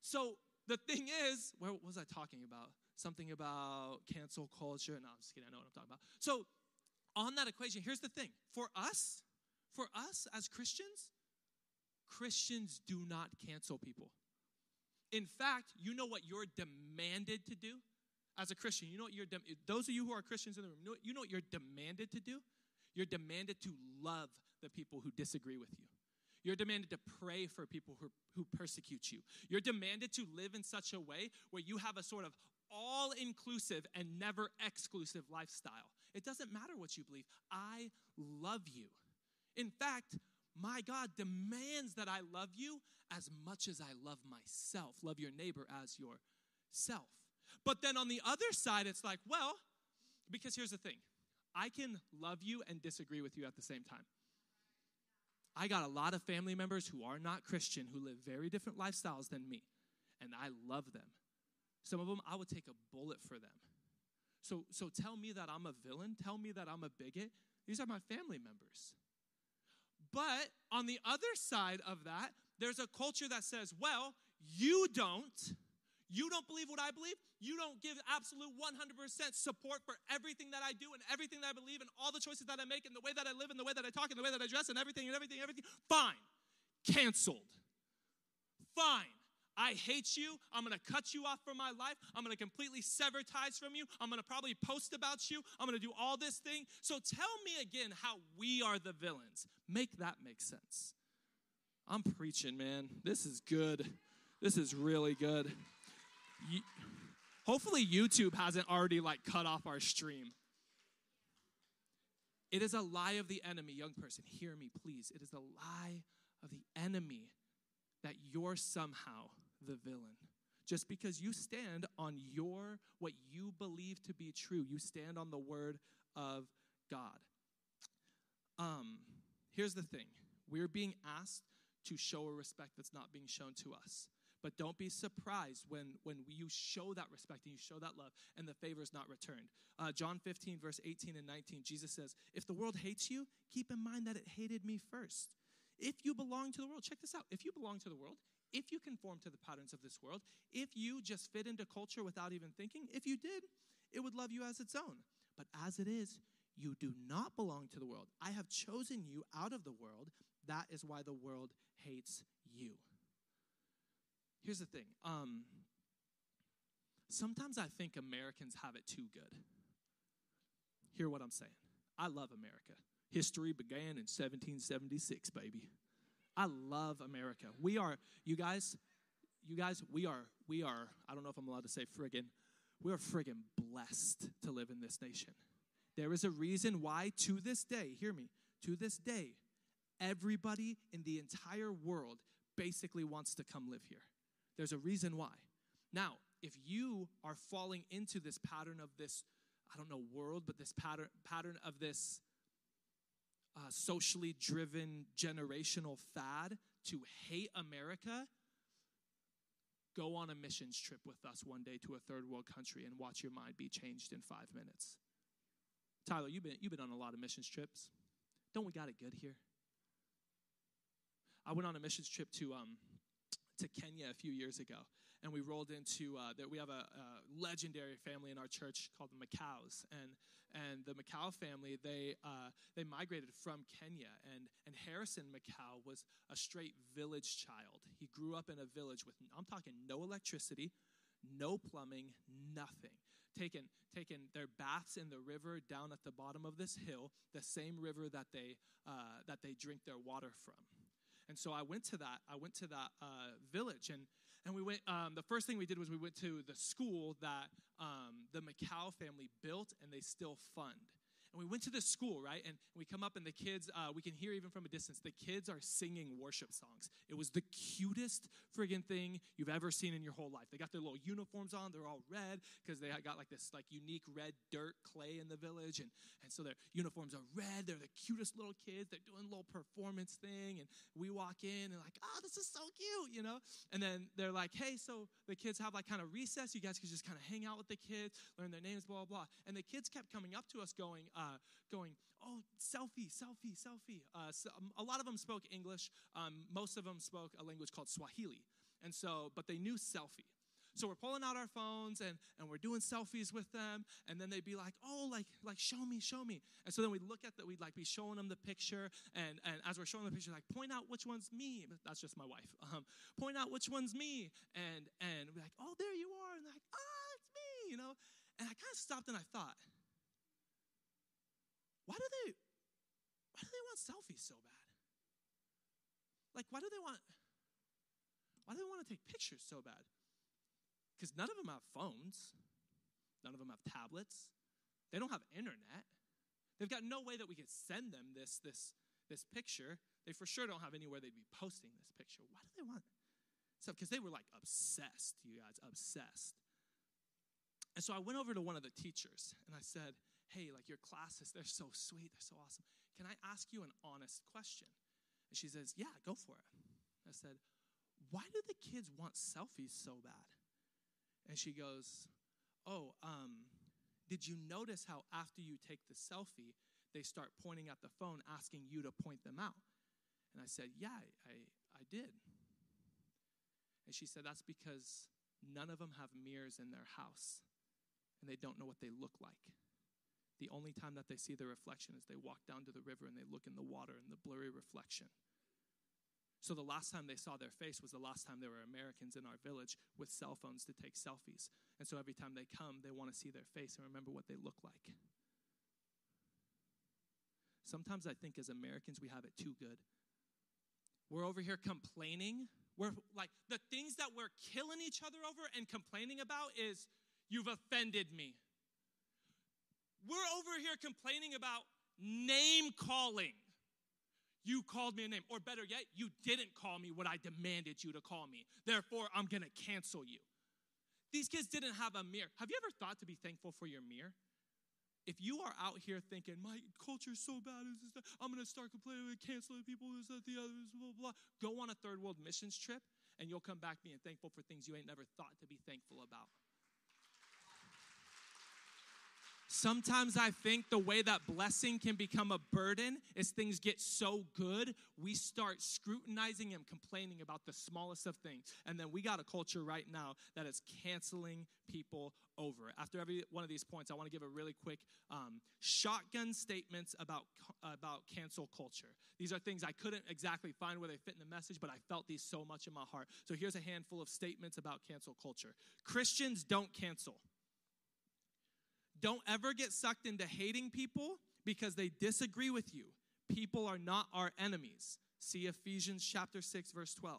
Speaker 12: So the thing is, where was I talking about? Something about cancel culture. No, I'm just kidding. I know what I'm talking about. So on that equation, here's the thing. For us, for us as Christians, Christians do not cancel people. In fact, you know what you're demanded to do as a Christian? You know what you're de- those of you who are Christians in the room, you know, what you're demanded to do? You're demanded to love the people who disagree with you. You're demanded to pray for people who, who persecute you. You're demanded to live in such a way where you have a sort of all inclusive and never exclusive lifestyle. It doesn't matter what you believe. I love you. In fact, my God demands that I love you as much as I love myself. Love your neighbor as yourself. But then on the other side, it's like, well, because here's the thing I can love you and disagree with you at the same time. I got a lot of family members who are not Christian who live very different lifestyles than me, and I love them. Some of them, I would take a bullet for them. So, so tell me that I'm a villain, tell me that I'm a bigot. These are my family members. But on the other side of that, there's a culture that says, well, you don't. You don't believe what I believe. You don't give absolute 100% support for everything that I do and everything that I believe and all the choices that I make and the way that I live and the way that I talk and the way that I dress and everything and everything, and everything. Fine. Canceled. Fine. I hate you. I'm going to cut you off from my life. I'm going to completely sever ties from you. I'm going to probably post about you. I'm going to do all this thing. So tell me again how we are the villains. Make that make sense. I'm preaching, man. This is good. This is really good. You, hopefully, YouTube hasn't already like cut off our stream. It is a lie of the enemy, young person. Hear me, please. It is a lie of the enemy that you're somehow the villain. Just because you stand on your, what you believe to be true, you stand on the word of God. Um, here's the thing we're being asked to show a respect that's not being shown to us. But don't be surprised when, when you show that respect and you show that love and the favor is not returned. Uh, John 15, verse 18 and 19, Jesus says, If the world hates you, keep in mind that it hated me first. If you belong to the world, check this out. If you belong to the world, if you conform to the patterns of this world, if you just fit into culture without even thinking, if you did, it would love you as its own. But as it is, you do not belong to the world. I have chosen you out of the world. That is why the world hates you. Here's the thing. Um, sometimes I think Americans have it too good. Hear what I'm saying. I love America. History began in 1776, baby. I love America. We are, you guys, you guys, we are, we are, I don't know if I'm allowed to say friggin', we are friggin' blessed to live in this nation. There is a reason why, to this day, hear me, to this day, everybody in the entire world basically wants to come live here. There's a reason why. Now, if you are falling into this pattern of this, I don't know, world, but this pattern, pattern of this uh, socially driven generational fad to hate America, go on a missions trip with us one day to a third world country and watch your mind be changed in five minutes. Tyler, you've been, you've been on a lot of missions trips. Don't we got it good here? I went on a missions trip to, um, to Kenya a few years ago. And we rolled into uh, that. We have a, a legendary family in our church called the Macaus, and and the Macau family they uh, they migrated from Kenya, and and Harrison Macau was a straight village child. He grew up in a village with I'm talking no electricity, no plumbing, nothing. Taken, taking their baths in the river down at the bottom of this hill, the same river that they uh, that they drink their water from. And so I went to that. I went to that uh, village, and and we went. Um, the first thing we did was we went to the school that um, the Macau family built, and they still fund. And we went to this school, right? And we come up, and the kids, uh, we can hear even from a distance, the kids are singing worship songs. It was the cutest friggin' thing you've ever seen in your whole life. They got their little uniforms on, they're all red because they got like this like unique red dirt clay in the village. And, and so their uniforms are red. They're the cutest little kids. They're doing a little performance thing. And we walk in and like, oh, this is so cute, you know? And then they're like, hey, so the kids have like kind of recess. You guys can just kind of hang out with the kids, learn their names, blah, blah, blah. And the kids kept coming up to us going, uh, going, oh, selfie, selfie, selfie. Uh, so, um, a lot of them spoke English. Um, most of them spoke a language called Swahili. And so, but they knew selfie. So we're pulling out our phones and, and we're doing selfies with them, and then they'd be like, "Oh, like like show me, show me." And so then we'd look at that, we'd like be showing them the picture, and and as we're showing the picture, like point out which one's me. That's just my wife. Um, point out which one's me, and and we're like, "Oh, there you are," and like, "Oh, it's me," you know. And I kind of stopped and I thought, why do they why do they want selfies so bad? Like why do they want why do they want to take pictures so bad? Because none of them have phones. None of them have tablets. They don't have internet. They've got no way that we could send them this this this picture. They for sure don't have anywhere they'd be posting this picture. Why do they want so because they were like obsessed, you guys, obsessed. And so I went over to one of the teachers and I said, hey, like your classes, they're so sweet, they're so awesome. Can I ask you an honest question? And she says, yeah, go for it. I said, why do the kids want selfies so bad? And she goes, oh, um, did you notice how after you take the selfie, they start pointing at the phone asking you to point them out? And I said, yeah, I, I did. And she said, that's because none of them have mirrors in their house and they don't know what they look like. The only time that they see their reflection is they walk down to the river and they look in the water and the blurry reflection. So the last time they saw their face was the last time there were Americans in our village with cell phones to take selfies. And so every time they come, they want to see their face and remember what they look like. Sometimes I think as Americans we have it too good. We're over here complaining. We're like the things that we're killing each other over and complaining about is you've offended me. We're over here complaining about name calling. You called me a name. Or better yet, you didn't call me what I demanded you to call me. Therefore, I'm to cancel you. These kids didn't have a mirror. Have you ever thought to be thankful for your mirror? If you are out here thinking, my culture is so bad, I'm to start complaining, canceling people, this, that, the others, blah, blah, go on a third world missions trip, and you'll come back being thankful for things you ain't never thought to be thankful about. Sometimes I think the way that blessing can become a burden is things get so good, we start scrutinizing and complaining about the smallest of things. And then we got a culture right now that is canceling people over. After every one of these points, I want to give a really quick um, shotgun statements about, about cancel culture. These are things I couldn't exactly find where they fit in the message, but I felt these so much in my heart. So here's a handful of statements about cancel culture Christians don't cancel. Don't ever get sucked into hating people because they disagree with you. People are not our enemies. See Ephesians chapter 6 verse 12.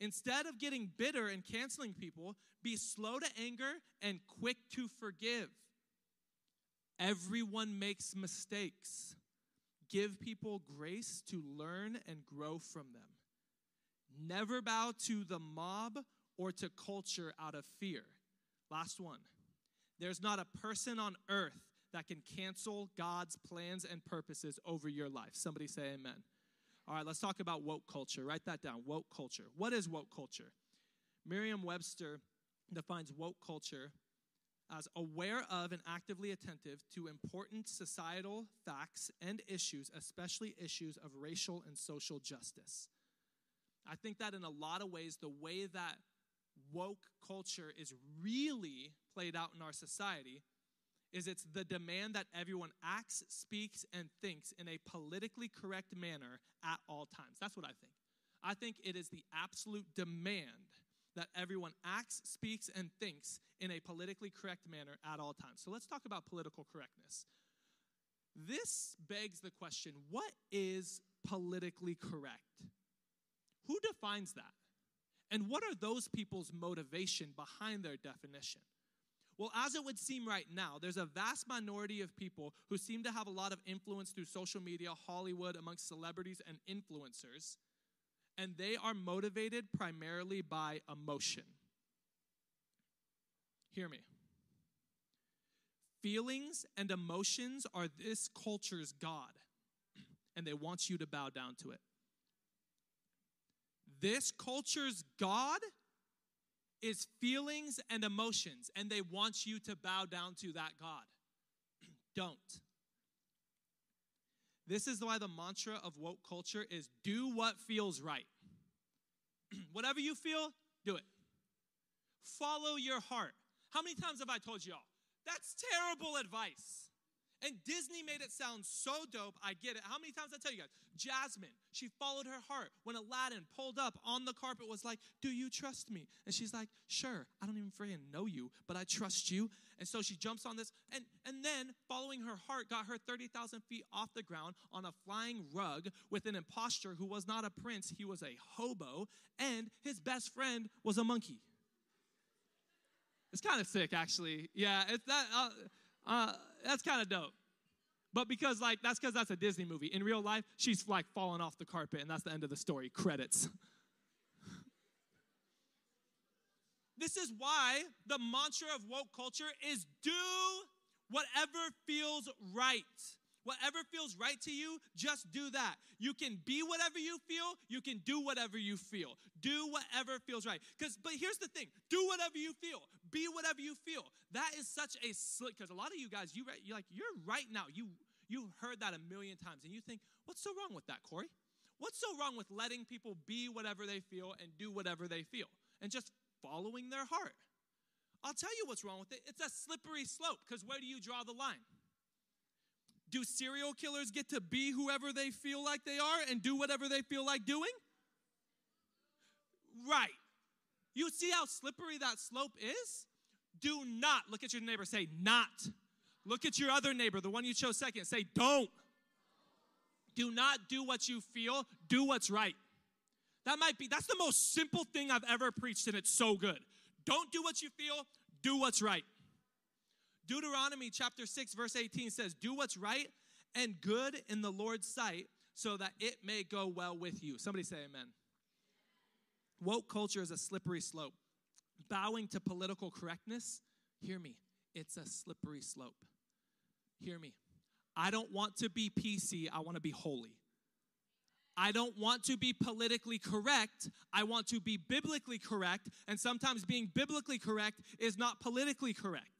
Speaker 12: Instead of getting bitter and canceling people, be slow to anger and quick to forgive. Everyone makes mistakes. Give people grace to learn and grow from them. Never bow to the mob or to culture out of fear. Last one. There's not a person on earth that can cancel God's plans and purposes over your life. Somebody say amen. All right, let's talk about woke culture. Write that down. Woke culture. What is woke culture? Merriam Webster defines woke culture as aware of and actively attentive to important societal facts and issues, especially issues of racial and social justice. I think that in a lot of ways, the way that woke culture is really played out in our society is it's the demand that everyone acts, speaks, and thinks in a politically correct manner at all times. That's what I think. I think it is the absolute demand that everyone acts, speaks, and thinks in a politically correct manner at all times. So let's talk about political correctness. This begs the question what is politically correct? Who defines that? And what are those people's motivation behind their definition? Well, as it would seem right now, there's a vast minority of people who seem to have a lot of influence through social media, Hollywood, amongst celebrities and influencers, and they are motivated primarily by emotion. Hear me. Feelings and emotions are this culture's God, and they want you to bow down to it. This culture's God is feelings and emotions, and they want you to bow down to that God. Don't. This is why the mantra of woke culture is do what feels right. Whatever you feel, do it. Follow your heart. How many times have I told y'all? That's terrible advice. And Disney made it sound so dope. I get it. How many times I tell you guys? Jasmine, she followed her heart. When Aladdin pulled up on the carpet, was like, "Do you trust me?" And she's like, "Sure. I don't even freaking know you, but I trust you." And so she jumps on this, and and then following her heart got her thirty thousand feet off the ground on a flying rug with an impostor who was not a prince. He was a hobo, and his best friend was a monkey. It's kind of sick, actually. Yeah, it's that. Uh, uh, that's kind of dope. But because like that's because that's a Disney movie. In real life, she's like falling off the carpet, and that's the end of the story. Credits. this is why the mantra of woke culture is do whatever feels right. Whatever feels right to you, just do that. You can be whatever you feel, you can do whatever you feel. Do whatever feels right. Cuz but here's the thing, do whatever you feel. Be whatever you feel. That is such a slick cuz a lot of you guys you you like you're right now. You you've heard that a million times and you think, "What's so wrong with that, Corey?" What's so wrong with letting people be whatever they feel and do whatever they feel and just following their heart? I'll tell you what's wrong with it. It's a slippery slope because where do you draw the line? Do serial killers get to be whoever they feel like they are and do whatever they feel like doing? Right. You see how slippery that slope is? Do not look at your neighbor, say, not. Look at your other neighbor, the one you chose second, say, don't. Do not do what you feel, do what's right. That might be, that's the most simple thing I've ever preached, and it's so good. Don't do what you feel, do what's right. Deuteronomy chapter 6, verse 18 says, Do what's right and good in the Lord's sight so that it may go well with you. Somebody say amen. Woke culture is a slippery slope. Bowing to political correctness, hear me, it's a slippery slope. Hear me. I don't want to be PC, I want to be holy. I don't want to be politically correct. I want to be biblically correct. And sometimes being biblically correct is not politically correct.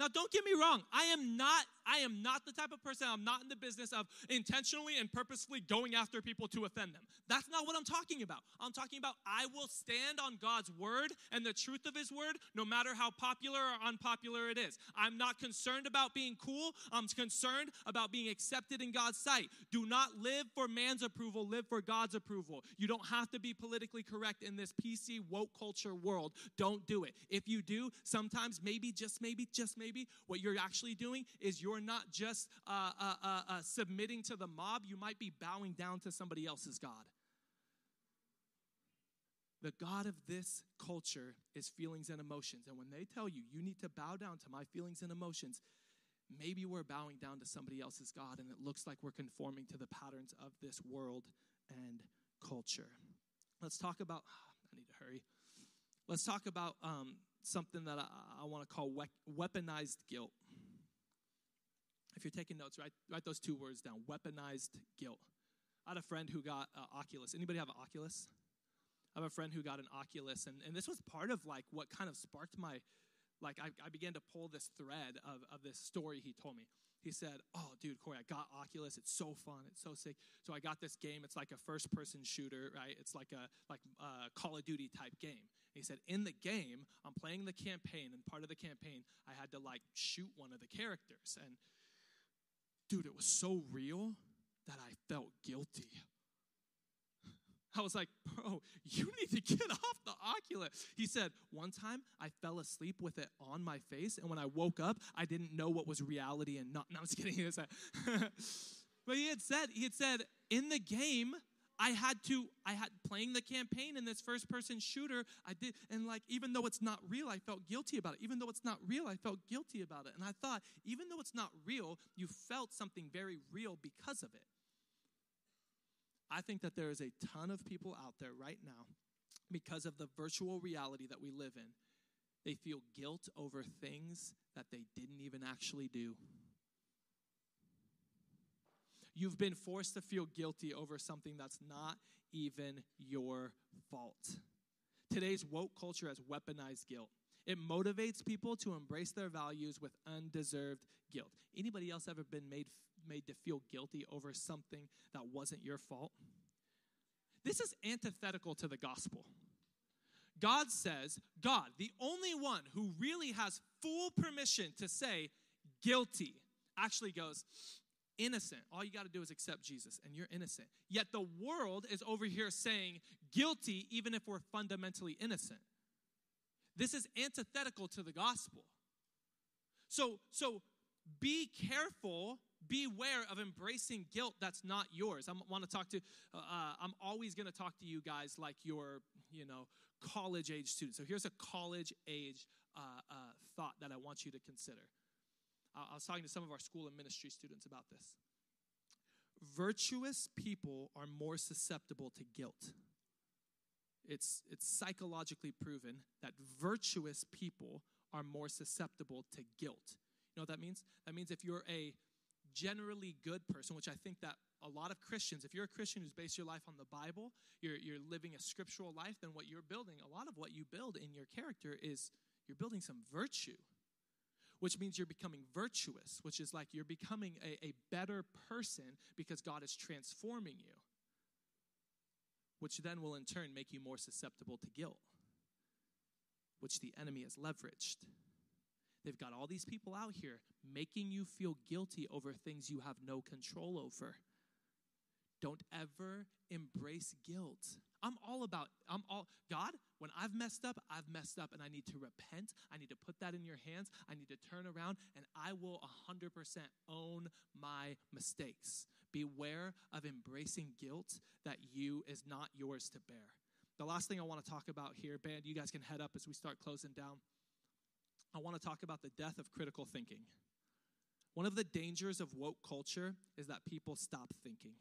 Speaker 12: Now, don't get me wrong. I am not I am not the type of person, I'm not in the business of intentionally and purposefully going after people to offend them. That's not what I'm talking about. I'm talking about I will stand on God's word and the truth of his word no matter how popular or unpopular it is. I'm not concerned about being cool. I'm concerned about being accepted in God's sight. Do not live for man's approval, live for God's approval. You don't have to be politically correct in this PC woke culture world. Don't do it. If you do, sometimes maybe just maybe just maybe what you're actually doing is you're you're not just uh, uh, uh, uh, submitting to the mob, you might be bowing down to somebody else's God. The God of this culture is feelings and emotions. And when they tell you, you need to bow down to my feelings and emotions, maybe we're bowing down to somebody else's God and it looks like we're conforming to the patterns of this world and culture. Let's talk about, I need to hurry. Let's talk about um, something that I, I want to call we- weaponized guilt. If you're taking notes, write, write those two words down weaponized guilt. I had a friend who got uh, Oculus. Anybody have an Oculus? I have a friend who got an Oculus, and, and this was part of like what kind of sparked my, like I, I began to pull this thread of, of this story he told me. He said, "Oh, dude, Corey, I got Oculus. It's so fun. It's so sick. So I got this game. It's like a first-person shooter, right? It's like a like a uh, Call of Duty type game. He said, In the game, I'm playing the campaign, and part of the campaign, I had to like shoot one of the characters. And dude, it was so real that I felt guilty. I was like, bro, you need to get off the Oculus. He said, one time I fell asleep with it on my face, and when I woke up, I didn't know what was reality and not. No, I'm just kidding. But he had said, he had said, in the game, I had to, I had playing the campaign in this first person shooter. I did, and like, even though it's not real, I felt guilty about it. Even though it's not real, I felt guilty about it. And I thought, even though it's not real, you felt something very real because of it. I think that there is a ton of people out there right now, because of the virtual reality that we live in, they feel guilt over things that they didn't even actually do. You've been forced to feel guilty over something that's not even your fault. Today's woke culture has weaponized guilt. It motivates people to embrace their values with undeserved guilt. Anybody else ever been made made to feel guilty over something that wasn't your fault? This is antithetical to the gospel. God says, God, the only one who really has full permission to say guilty, actually goes, innocent. All you got to do is accept Jesus, and you're innocent. Yet the world is over here saying guilty, even if we're fundamentally innocent. This is antithetical to the gospel. So, so be careful beware of embracing guilt that's not yours. I want to talk to, uh, uh I'm always going to talk to you guys like your, you know, college age students. So here's a college age uh, uh, thought that I want you to consider. I was talking to some of our school and ministry students about this. Virtuous people are more susceptible to guilt. It's, it's psychologically proven that virtuous people are more susceptible to guilt. You know what that means? That means if you're a generally good person, which I think that a lot of Christians, if you're a Christian who's based your life on the Bible, you're, you're living a scriptural life, then what you're building, a lot of what you build in your character is you're building some virtue, which means you're becoming virtuous, which is like you're becoming a, a better person because God is transforming you, which then will in turn make you more susceptible to guilt, which the enemy has leveraged. They've got all these people out here making you feel guilty over things you have no control over. Don't ever embrace guilt. I'm all about, I'm all, God, when I've messed up, I've messed up and I need to repent. I need to put that in your hands. I need to turn around and I will 100% own my mistakes. Beware of embracing guilt that you is not yours to bear. The last thing I want to talk about here, band, you guys can head up as we start closing down. I want to talk about the death of critical thinking. One of the dangers of woke culture is that people stop thinking.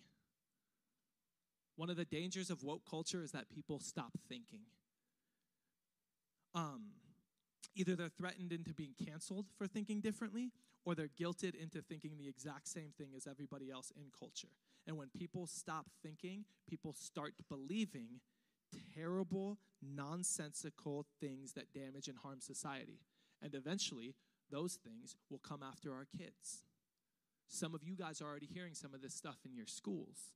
Speaker 12: One of the dangers of woke culture is that people stop thinking. Um, either they're threatened into being canceled for thinking differently, or they're guilted into thinking the exact same thing as everybody else in culture. And when people stop thinking, people start believing terrible, nonsensical things that damage and harm society. And eventually, those things will come after our kids. Some of you guys are already hearing some of this stuff in your schools.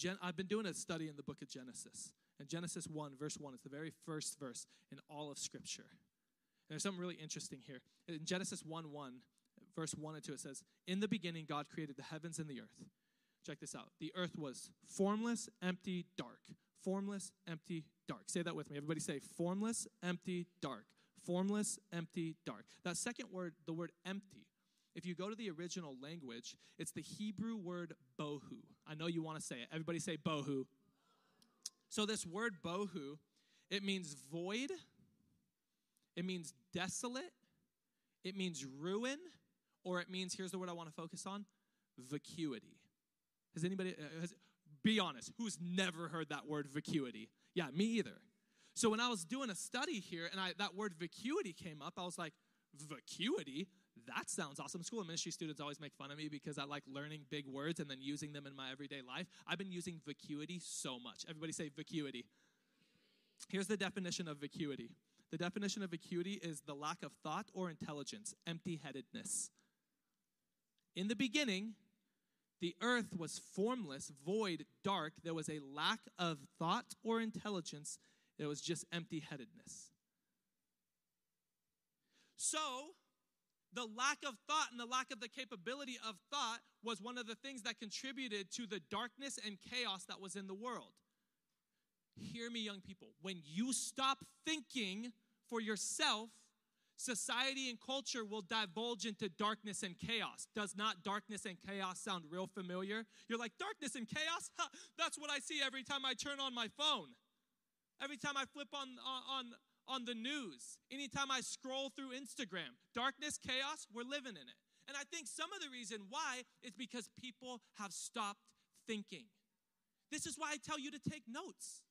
Speaker 12: Gen- I've been doing a study in the book of Genesis. And Genesis 1, verse 1, is the very first verse in all of Scripture. And there's something really interesting here. In Genesis 1 1, verse 1 and 2, it says, In the beginning, God created the heavens and the earth. Check this out. The earth was formless, empty, dark. Formless, empty, dark. Say that with me. Everybody say formless, empty, dark. Formless, empty, dark. That second word, the word empty, if you go to the original language, it's the Hebrew word bohu. I know you want to say it. Everybody say bohu. So, this word bohu, it means void, it means desolate, it means ruin, or it means, here's the word I want to focus on vacuity. Has anybody, uh, has, be honest, who's never heard that word vacuity? Yeah, me either. So when I was doing a study here and I, that word vacuity came up, I was like, vacuity? That sounds awesome. School ministry students always make fun of me because I like learning big words and then using them in my everyday life. I've been using vacuity so much. Everybody say vacuity. Here's the definition of vacuity the definition of vacuity is the lack of thought or intelligence, empty headedness. In the beginning, The earth was formless, void, dark. There was a lack of thought or intelligence. It was just empty headedness. So, the lack of thought and the lack of the capability of thought was one of the things that contributed to the darkness and chaos that was in the world. Hear me, young people. When you stop thinking for yourself, society and culture will divulge into darkness and chaos. Does not darkness and chaos sound real familiar? You're like, darkness and chaos? Ha, that's what I see every time I turn on my phone. Every time I flip on, on, on the news, anytime I scroll through Instagram, darkness, chaos, we're living in it. And I think some of the reason why is because people have stopped thinking. This is why I tell you to take notes.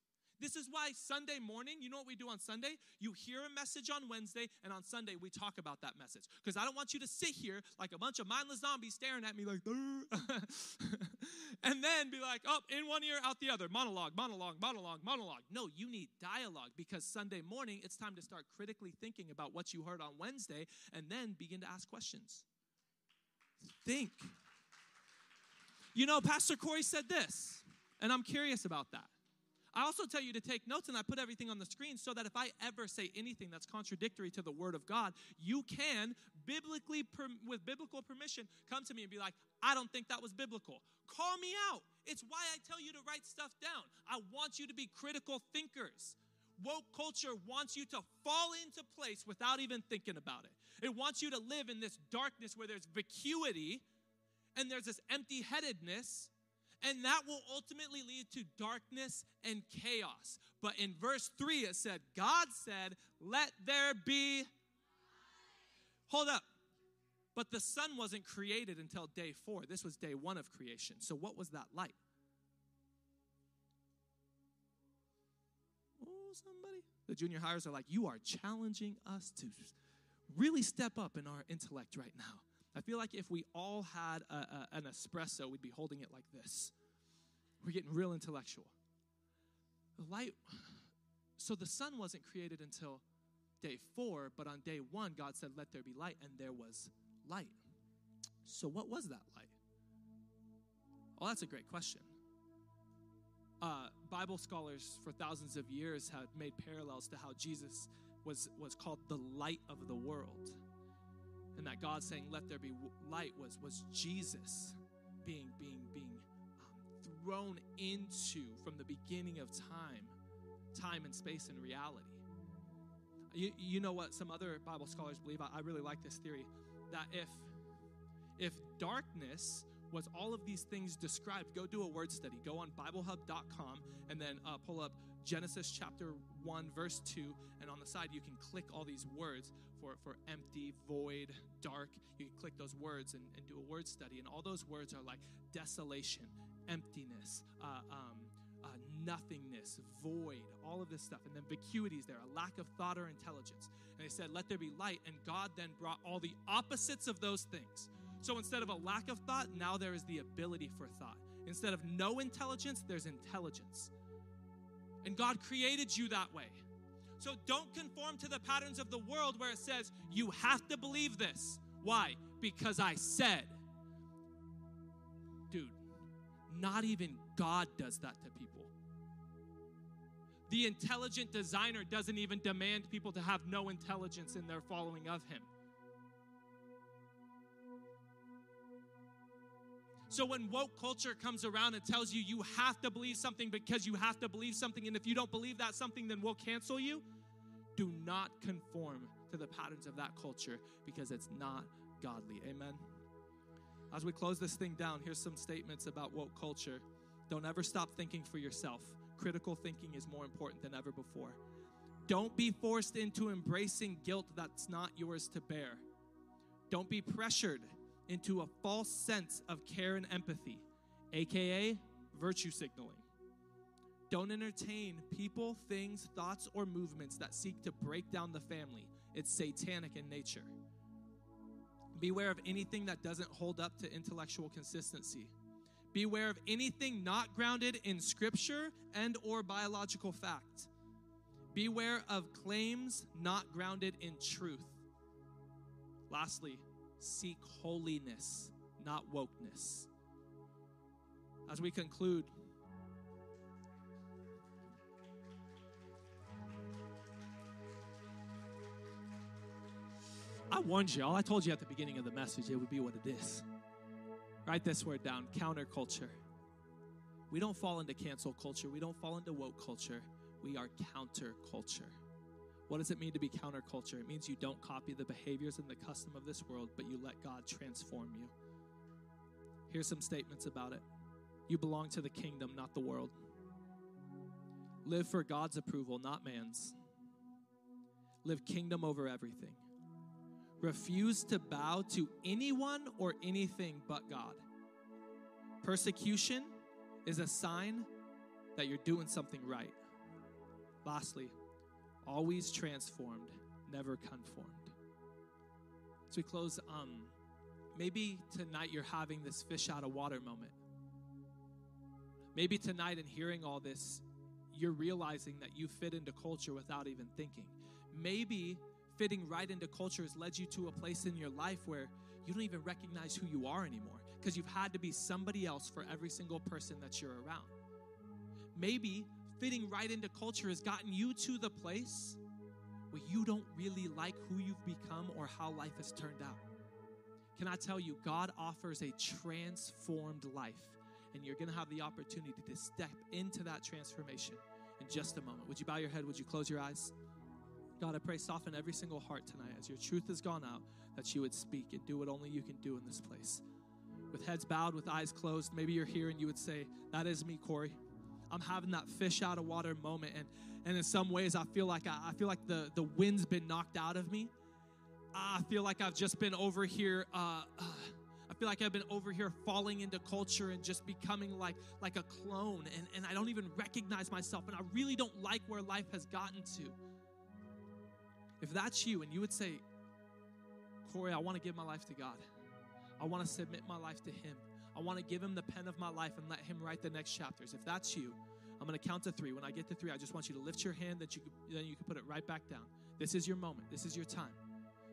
Speaker 12: This is why Sunday morning, you know what we do on Sunday? You hear a message on Wednesday, and on Sunday, we talk about that message. Because I don't want you to sit here like a bunch of mindless zombies staring at me like, and then be like, oh, in one ear, out the other. Monologue, monologue, monologue, monologue. No, you need dialogue because Sunday morning, it's time to start critically thinking about what you heard on Wednesday and then begin to ask questions. Think. You know, Pastor Corey said this, and I'm curious about that. I also tell you to take notes and I put everything on the screen so that if I ever say anything that's contradictory to the word of God, you can biblically with biblical permission come to me and be like, "I don't think that was biblical." Call me out. It's why I tell you to write stuff down. I want you to be critical thinkers. Woke culture wants you to fall into place without even thinking about it. It wants you to live in this darkness where there's vacuity and there's this empty headedness and that will ultimately lead to darkness and chaos. But in verse 3, it said, God said, Let there be. Hold up. But the sun wasn't created until day four. This was day one of creation. So, what was that light? Oh, somebody. The junior highers are like, You are challenging us to really step up in our intellect right now. I feel like if we all had a, a, an espresso, we'd be holding it like this. We're getting real intellectual. The light, so the sun wasn't created until day four, but on day one, God said, Let there be light, and there was light. So, what was that light? Well, that's a great question. Uh, Bible scholars for thousands of years have made parallels to how Jesus was, was called the light of the world and that God saying, "Let there be light," was was Jesus being being being um, thrown into from the beginning of time, time and space and reality. You, you know what some other Bible scholars believe? I, I really like this theory that if if darkness was all of these things described, go do a word study. Go on BibleHub.com and then uh, pull up Genesis chapter 1, verse 2, and on the side you can click all these words for, for empty, void, dark. You can click those words and, and do a word study, and all those words are like desolation, emptiness, uh, um, uh, nothingness, void, all of this stuff. And then vacuity is there, a lack of thought or intelligence. And they said, Let there be light. And God then brought all the opposites of those things. So instead of a lack of thought, now there is the ability for thought. Instead of no intelligence, there's intelligence. And God created you that way. So don't conform to the patterns of the world where it says, you have to believe this. Why? Because I said. Dude, not even God does that to people. The intelligent designer doesn't even demand people to have no intelligence in their following of him. So when woke culture comes around and tells you you have to believe something because you have to believe something, and if you don't believe that something, then we'll cancel you, do not conform to the patterns of that culture because it's not godly. Amen. As we close this thing down, here's some statements about woke culture. Don't ever stop thinking for yourself. Critical thinking is more important than ever before. Don't be forced into embracing guilt that's not yours to bear. Don't be pressured into a false sense of care and empathy, aka virtue signaling. Don't entertain people, things, thoughts, or movements that seek to break down the family. It's satanic in nature. Beware of anything that doesn't hold up to intellectual consistency. Beware of anything not grounded in scripture and or biological fact. Beware of claims not grounded in truth. Lastly, seek holiness, not wokeness. as we conclude. I warned y'all. I told you at the beginning of the message it would be what it is. Write this word down counterculture. We don't fall into cancel culture. We don't fall into woke culture. We are counterculture. What does it mean to be counterculture? It means you don't copy the behaviors and the custom of this world, but you let God transform you. Here's some statements about it. You belong to the kingdom, not the world. Live for God's approval, not man's. Live kingdom over everything. Refuse to bow to anyone or anything but God. Persecution is a sign that you're doing something right. Lastly, always transformed, never conformed. As we close, um, maybe tonight you're having this fish out of water moment. Maybe tonight, in hearing all this, you're realizing that you fit into culture without even thinking. Maybe fitting right into culture has led you to a place in your life where you don't even recognize who you are anymore because you've had to be somebody else for every single person that you're around. Maybe fitting right into culture has gotten you to the place where you don't really like who you've become or how life has turned out. Can I tell you, God offers a transformed life, and you're going to have the opportunity to step into that transformation in just a moment. Would you bow your head? Would you close your eyes? God, I pray soften every single heart tonight as your truth has gone out, that you would speak and do what only you can do in this place. With heads bowed, with eyes closed, maybe you're here and you would say, That is me, Corey. I'm having that fish out of water moment. And, and in some ways, I feel like I, I feel like the, the wind's been knocked out of me. I feel like I've just been over here. Uh, uh, I feel like I've been over here falling into culture and just becoming like like a clone, and, and I don't even recognize myself, and I really don't like where life has gotten to. If that's you, and you would say, Corey, I want to give my life to God. I want to submit my life to Him. I want to give Him the pen of my life and let Him write the next chapters. If that's you, I'm going to count to three. When I get to three, I just want you to lift your hand that you then you can put it right back down. This is your moment. This is your time.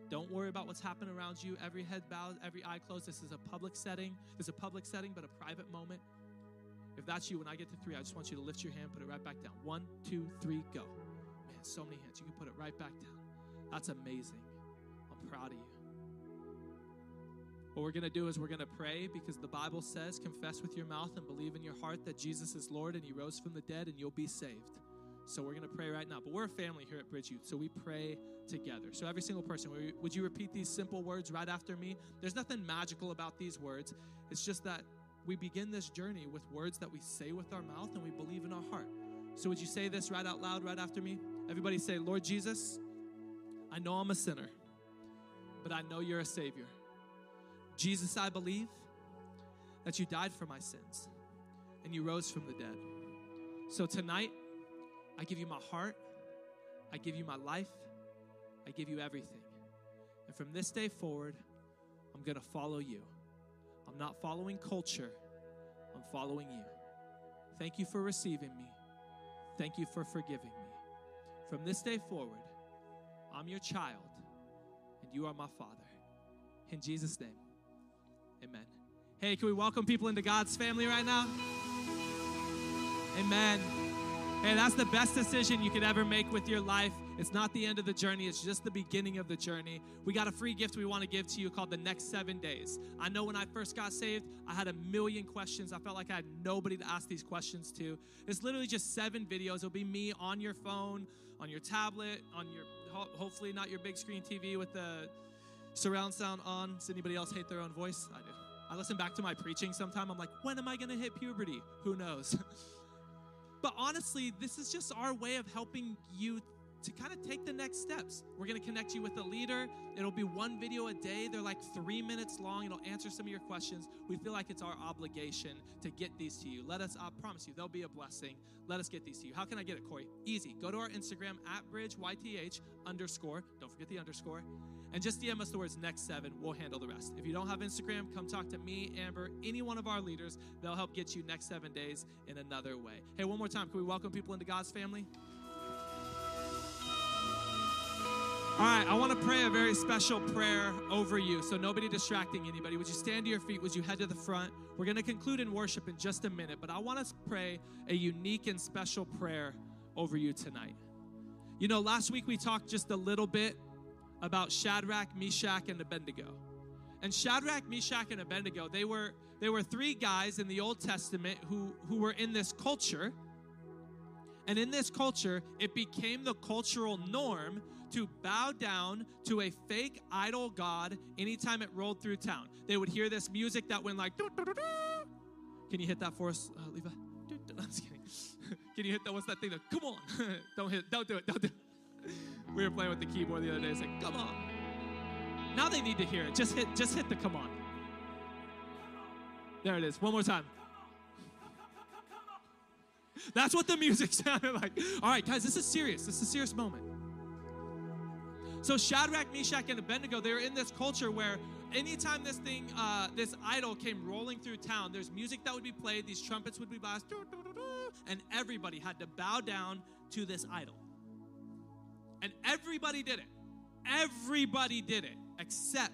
Speaker 12: Don't worry about what's happening around you. Every head bowed, every eye closed. This is a public setting. This is a public setting, but a private moment. If that's you, when I get to three, I just want you to lift your hand, put it right back down. One, two, three, go. Man, so many hands. You can put it right back down. That's amazing. I'm proud of you. What we're going to do is we're going to pray because the Bible says, confess with your mouth and believe in your heart that Jesus is Lord and he rose from the dead and you'll be saved. So we're going to pray right now. But we're a family here at Bridge Youth, so we pray together. So every single person, would you repeat these simple words right after me? There's nothing magical about these words. It's just that we begin this journey with words that we say with our mouth and we believe in our heart. So would you say this right out loud right after me? Everybody say, Lord Jesus, I know I'm a sinner, but I know you're a Savior. Jesus, I believe that you died for my sins and you rose from the dead. So tonight, I give you my heart, I give you my life, I give you everything. And from this day forward, I'm going to follow you. I'm not following culture, I'm following you. Thank you for receiving me. Thank you for forgiving me. From this day forward, I'm your child and you are my father. In Jesus' name, amen. Hey, can we welcome people into God's family right now? Amen. Hey, that's the best decision you could ever make with your life. It's not the end of the journey, it's just the beginning of the journey. We got a free gift we want to give to you called the next seven days. I know when I first got saved, I had a million questions. I felt like I had nobody to ask these questions to. It's literally just seven videos. It'll be me on your phone, on your tablet, on your hopefully not your big screen TV with the surround sound on. Does anybody else hate their own voice? I do. I listen back to my preaching sometime. I'm like, when am I going to hit puberty? Who knows? But honestly, this is just our way of helping you to kind of take the next steps. We're going to connect you with a leader. It'll be one video a day. They're like three minutes long. It'll answer some of your questions. We feel like it's our obligation to get these to you. Let us, I promise you, they'll be a blessing. Let us get these to you. How can I get it, Corey? Easy. Go to our Instagram at bridge YTH underscore. Don't forget the underscore. And just DM us the words next seven. We'll handle the rest. If you don't have Instagram, come talk to me, Amber, any one of our leaders. They'll help get you next seven days in another way. Hey, one more time. Can we welcome people into God's family? All right, I want to pray a very special prayer over you. So, nobody distracting anybody. Would you stand to your feet? Would you head to the front? We're going to conclude in worship in just a minute, but I want to pray a unique and special prayer over you tonight. You know, last week we talked just a little bit about Shadrach, Meshach, and Abednego. And Shadrach, Meshach, and Abednego, they were they were three guys in the Old Testament who who were in this culture. And in this culture, it became the cultural norm to bow down to a fake idol god anytime it rolled through town. They would hear this music that went like. Can you hit that for us, uh? I'm just kidding. Can you hit that? What's that thing? That, come on! don't hit. Don't do it. Don't do it. We were playing with the keyboard the other day. It's like, come on. Now they need to hear it. Just hit. Just hit the come on. There it is. One more time. That's what the music sounded like. All right, guys, this is serious. This is a serious moment. So Shadrach, Meshach, and Abednego, they were in this culture where anytime this thing, uh, this idol came rolling through town, there's music that would be played, these trumpets would be blasted, and everybody had to bow down to this idol. And everybody did it. Everybody did it except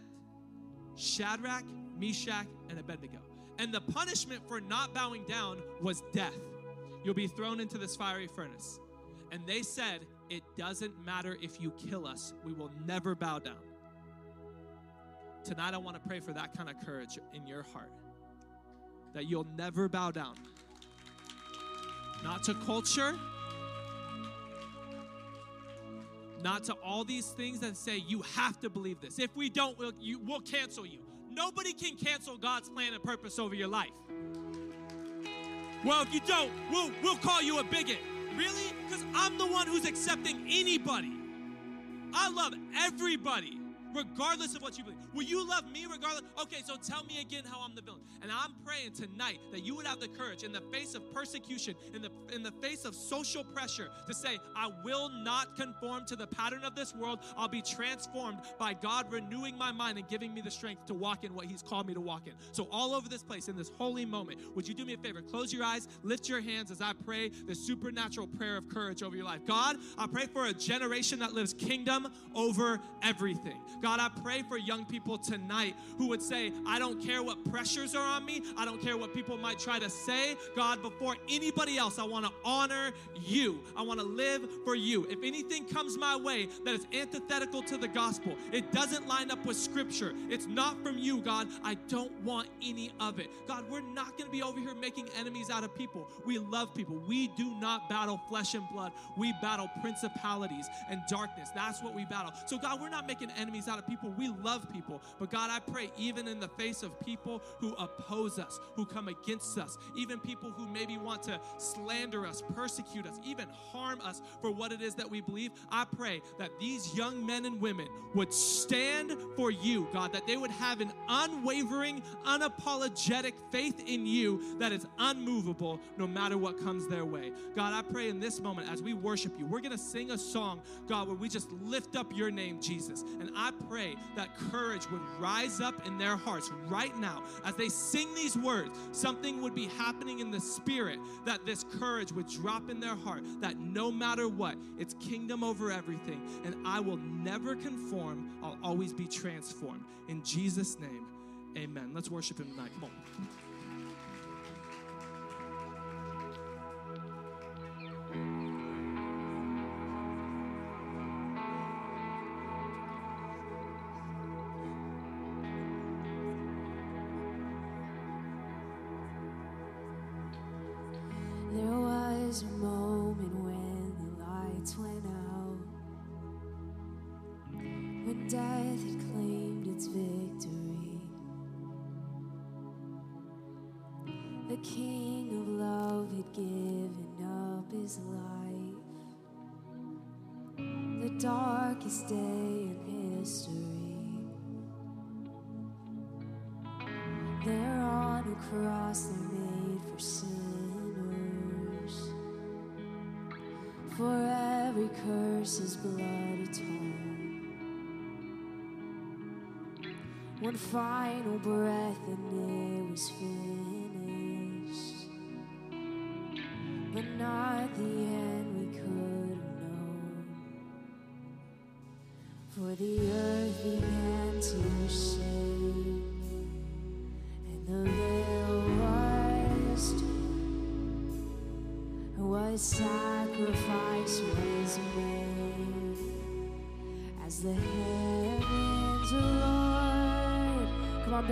Speaker 12: Shadrach, Meshach, and Abednego. And the punishment for not bowing down was death. You'll be thrown into this fiery furnace. And they said, It doesn't matter if you kill us, we will never bow down. Tonight, I want to pray for that kind of courage in your heart that you'll never bow down. Not to culture, not to all these things that say you have to believe this. If we don't, we'll, you, we'll cancel you. Nobody can cancel God's plan and purpose over your life. Well, if you don't, we'll, we'll call you a bigot. Really? Because I'm the one who's accepting anybody. I love everybody, regardless of what you believe. Will you love me regardless? Okay, so tell me again how I'm the villain. And I'm praying tonight that you would have the courage in the face of persecution, in the in the face of social pressure, to say, I will not conform to the pattern of this world. I'll be transformed by God renewing my mind and giving me the strength to walk in what He's called me to walk in. So all over this place, in this holy moment, would you do me a favor? Close your eyes, lift your hands as I pray the supernatural prayer of courage over your life. God, I pray for a generation that lives kingdom over everything. God, I pray for young people tonight who would say, I don't care what pressures are on me. I don't care what people might try to say. God, before anybody else, I want to honor you. I want to live for you. If anything comes my way that is antithetical to the gospel, it doesn't line up with scripture, it's not from you, God, I don't want any of it. God, we're not going to be over here making enemies out of people. We love people. We do not battle flesh and blood. We battle principalities and darkness. That's what we battle. So, God, we're not making enemies out of people. We love people. But, God, I pray, even in the face of people who oppose us, who come against us, even people who maybe want to slander us, persecute us, even harm us for what it is that we believe, I pray that these young men and women would stand for you, God, that they would have an unwavering, unapologetic faith in you that is unmovable no matter what comes their way. God, I pray in this moment as we worship you, we're going to sing a song, God, where we just lift up your name, Jesus. And I pray that courage would rise up in their hearts right now as they sing these words. Something would be happening in the spirit that this courage would drop in their heart, that no matter what, it's kingdom over everything. And I will never conform, I'll always be transformed. In Jesus' name, amen. Let's worship him tonight. Come on.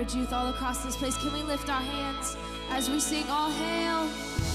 Speaker 6: youth all across this place. Can we lift our hands as we sing, All Hail?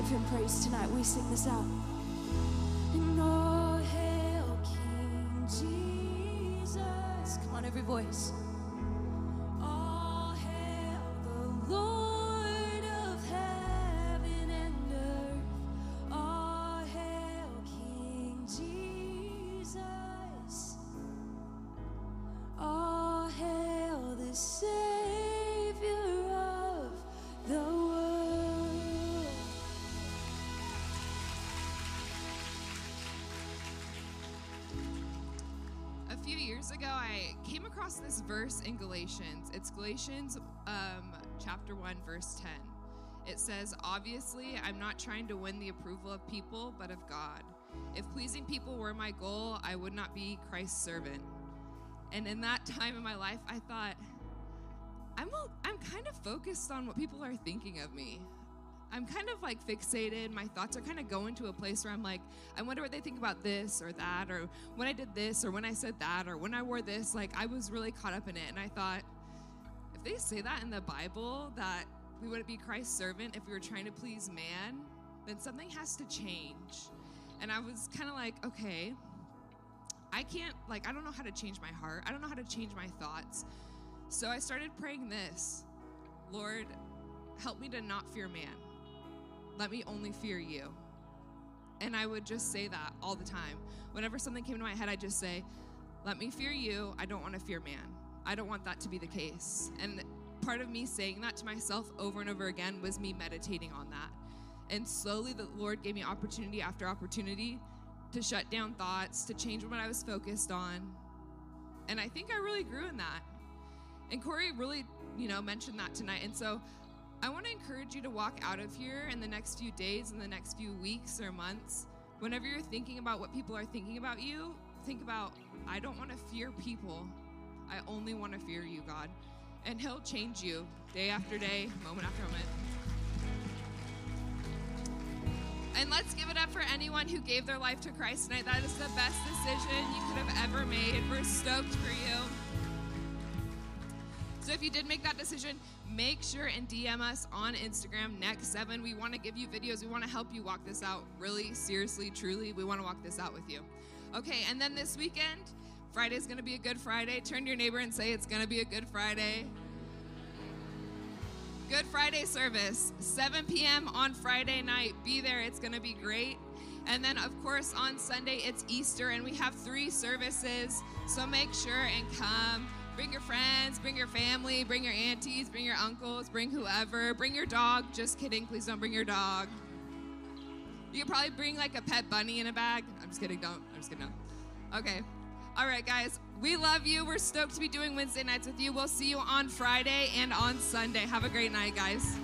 Speaker 6: give him praise tonight. We sing this out. And all hail King Jesus. Come on, every voice.
Speaker 13: ago, I came across this verse in Galatians. It's Galatians um, chapter 1, verse 10. It says, Obviously, I'm not trying to win the approval of people, but of God. If pleasing people were my goal, I would not be Christ's servant. And in that time in my life, I thought, I'm, a, I'm kind of focused on what people are thinking of me. I'm kind of like fixated. My thoughts are kind of going to a place where I'm like, I wonder what they think about this or that, or when I did this, or when I said that, or when I wore this. Like, I was really caught up in it. And I thought, if they say that in the Bible, that we wouldn't be Christ's servant if we were trying to please man, then something has to change. And I was kind of like, okay, I can't, like, I don't know how to change my heart. I don't know how to change my thoughts. So I started praying this Lord, help me to not fear man. Let me only fear you. And I would just say that all the time. Whenever something came to my head, I'd just say, Let me fear you. I don't want to fear man. I don't want that to be the case. And part of me saying that to myself over and over again was me meditating on that. And slowly, the Lord gave me opportunity after opportunity to shut down thoughts, to change what I was focused on. And I think I really grew in that. And Corey really, you know, mentioned that tonight. And so I want to encourage you to walk out of here in the next few days, in the next few weeks or months. Whenever you're thinking about what people are thinking about you, think about, I don't want to fear people. I only want to fear you, God. And He'll change you day after day, moment after moment. And let's give it up for anyone who gave their life to Christ tonight. That is the best decision you could have ever made. We're stoked for you. So if you did make that decision, make sure and DM us on Instagram next seven. We want to give you videos. We want to help you walk this out. Really, seriously, truly, we want to walk this out with you. Okay, and then this weekend, Friday's going to be a good Friday. Turn to your neighbor and say it's going to be a good Friday. Good Friday service, 7 p.m. on Friday night. Be there, it's going to be great. And then, of course, on Sunday, it's Easter, and we have three services. So make sure and come. Bring your friends, bring your family, bring your aunties, bring your uncles, bring whoever. Bring your dog. Just kidding, please don't bring your dog. You could probably bring like a pet bunny in a bag. I'm just kidding, don't. I'm just kidding, no. Okay. All right, guys. We love you. We're stoked to be doing Wednesday nights with you. We'll see you on Friday and on Sunday. Have a great night, guys.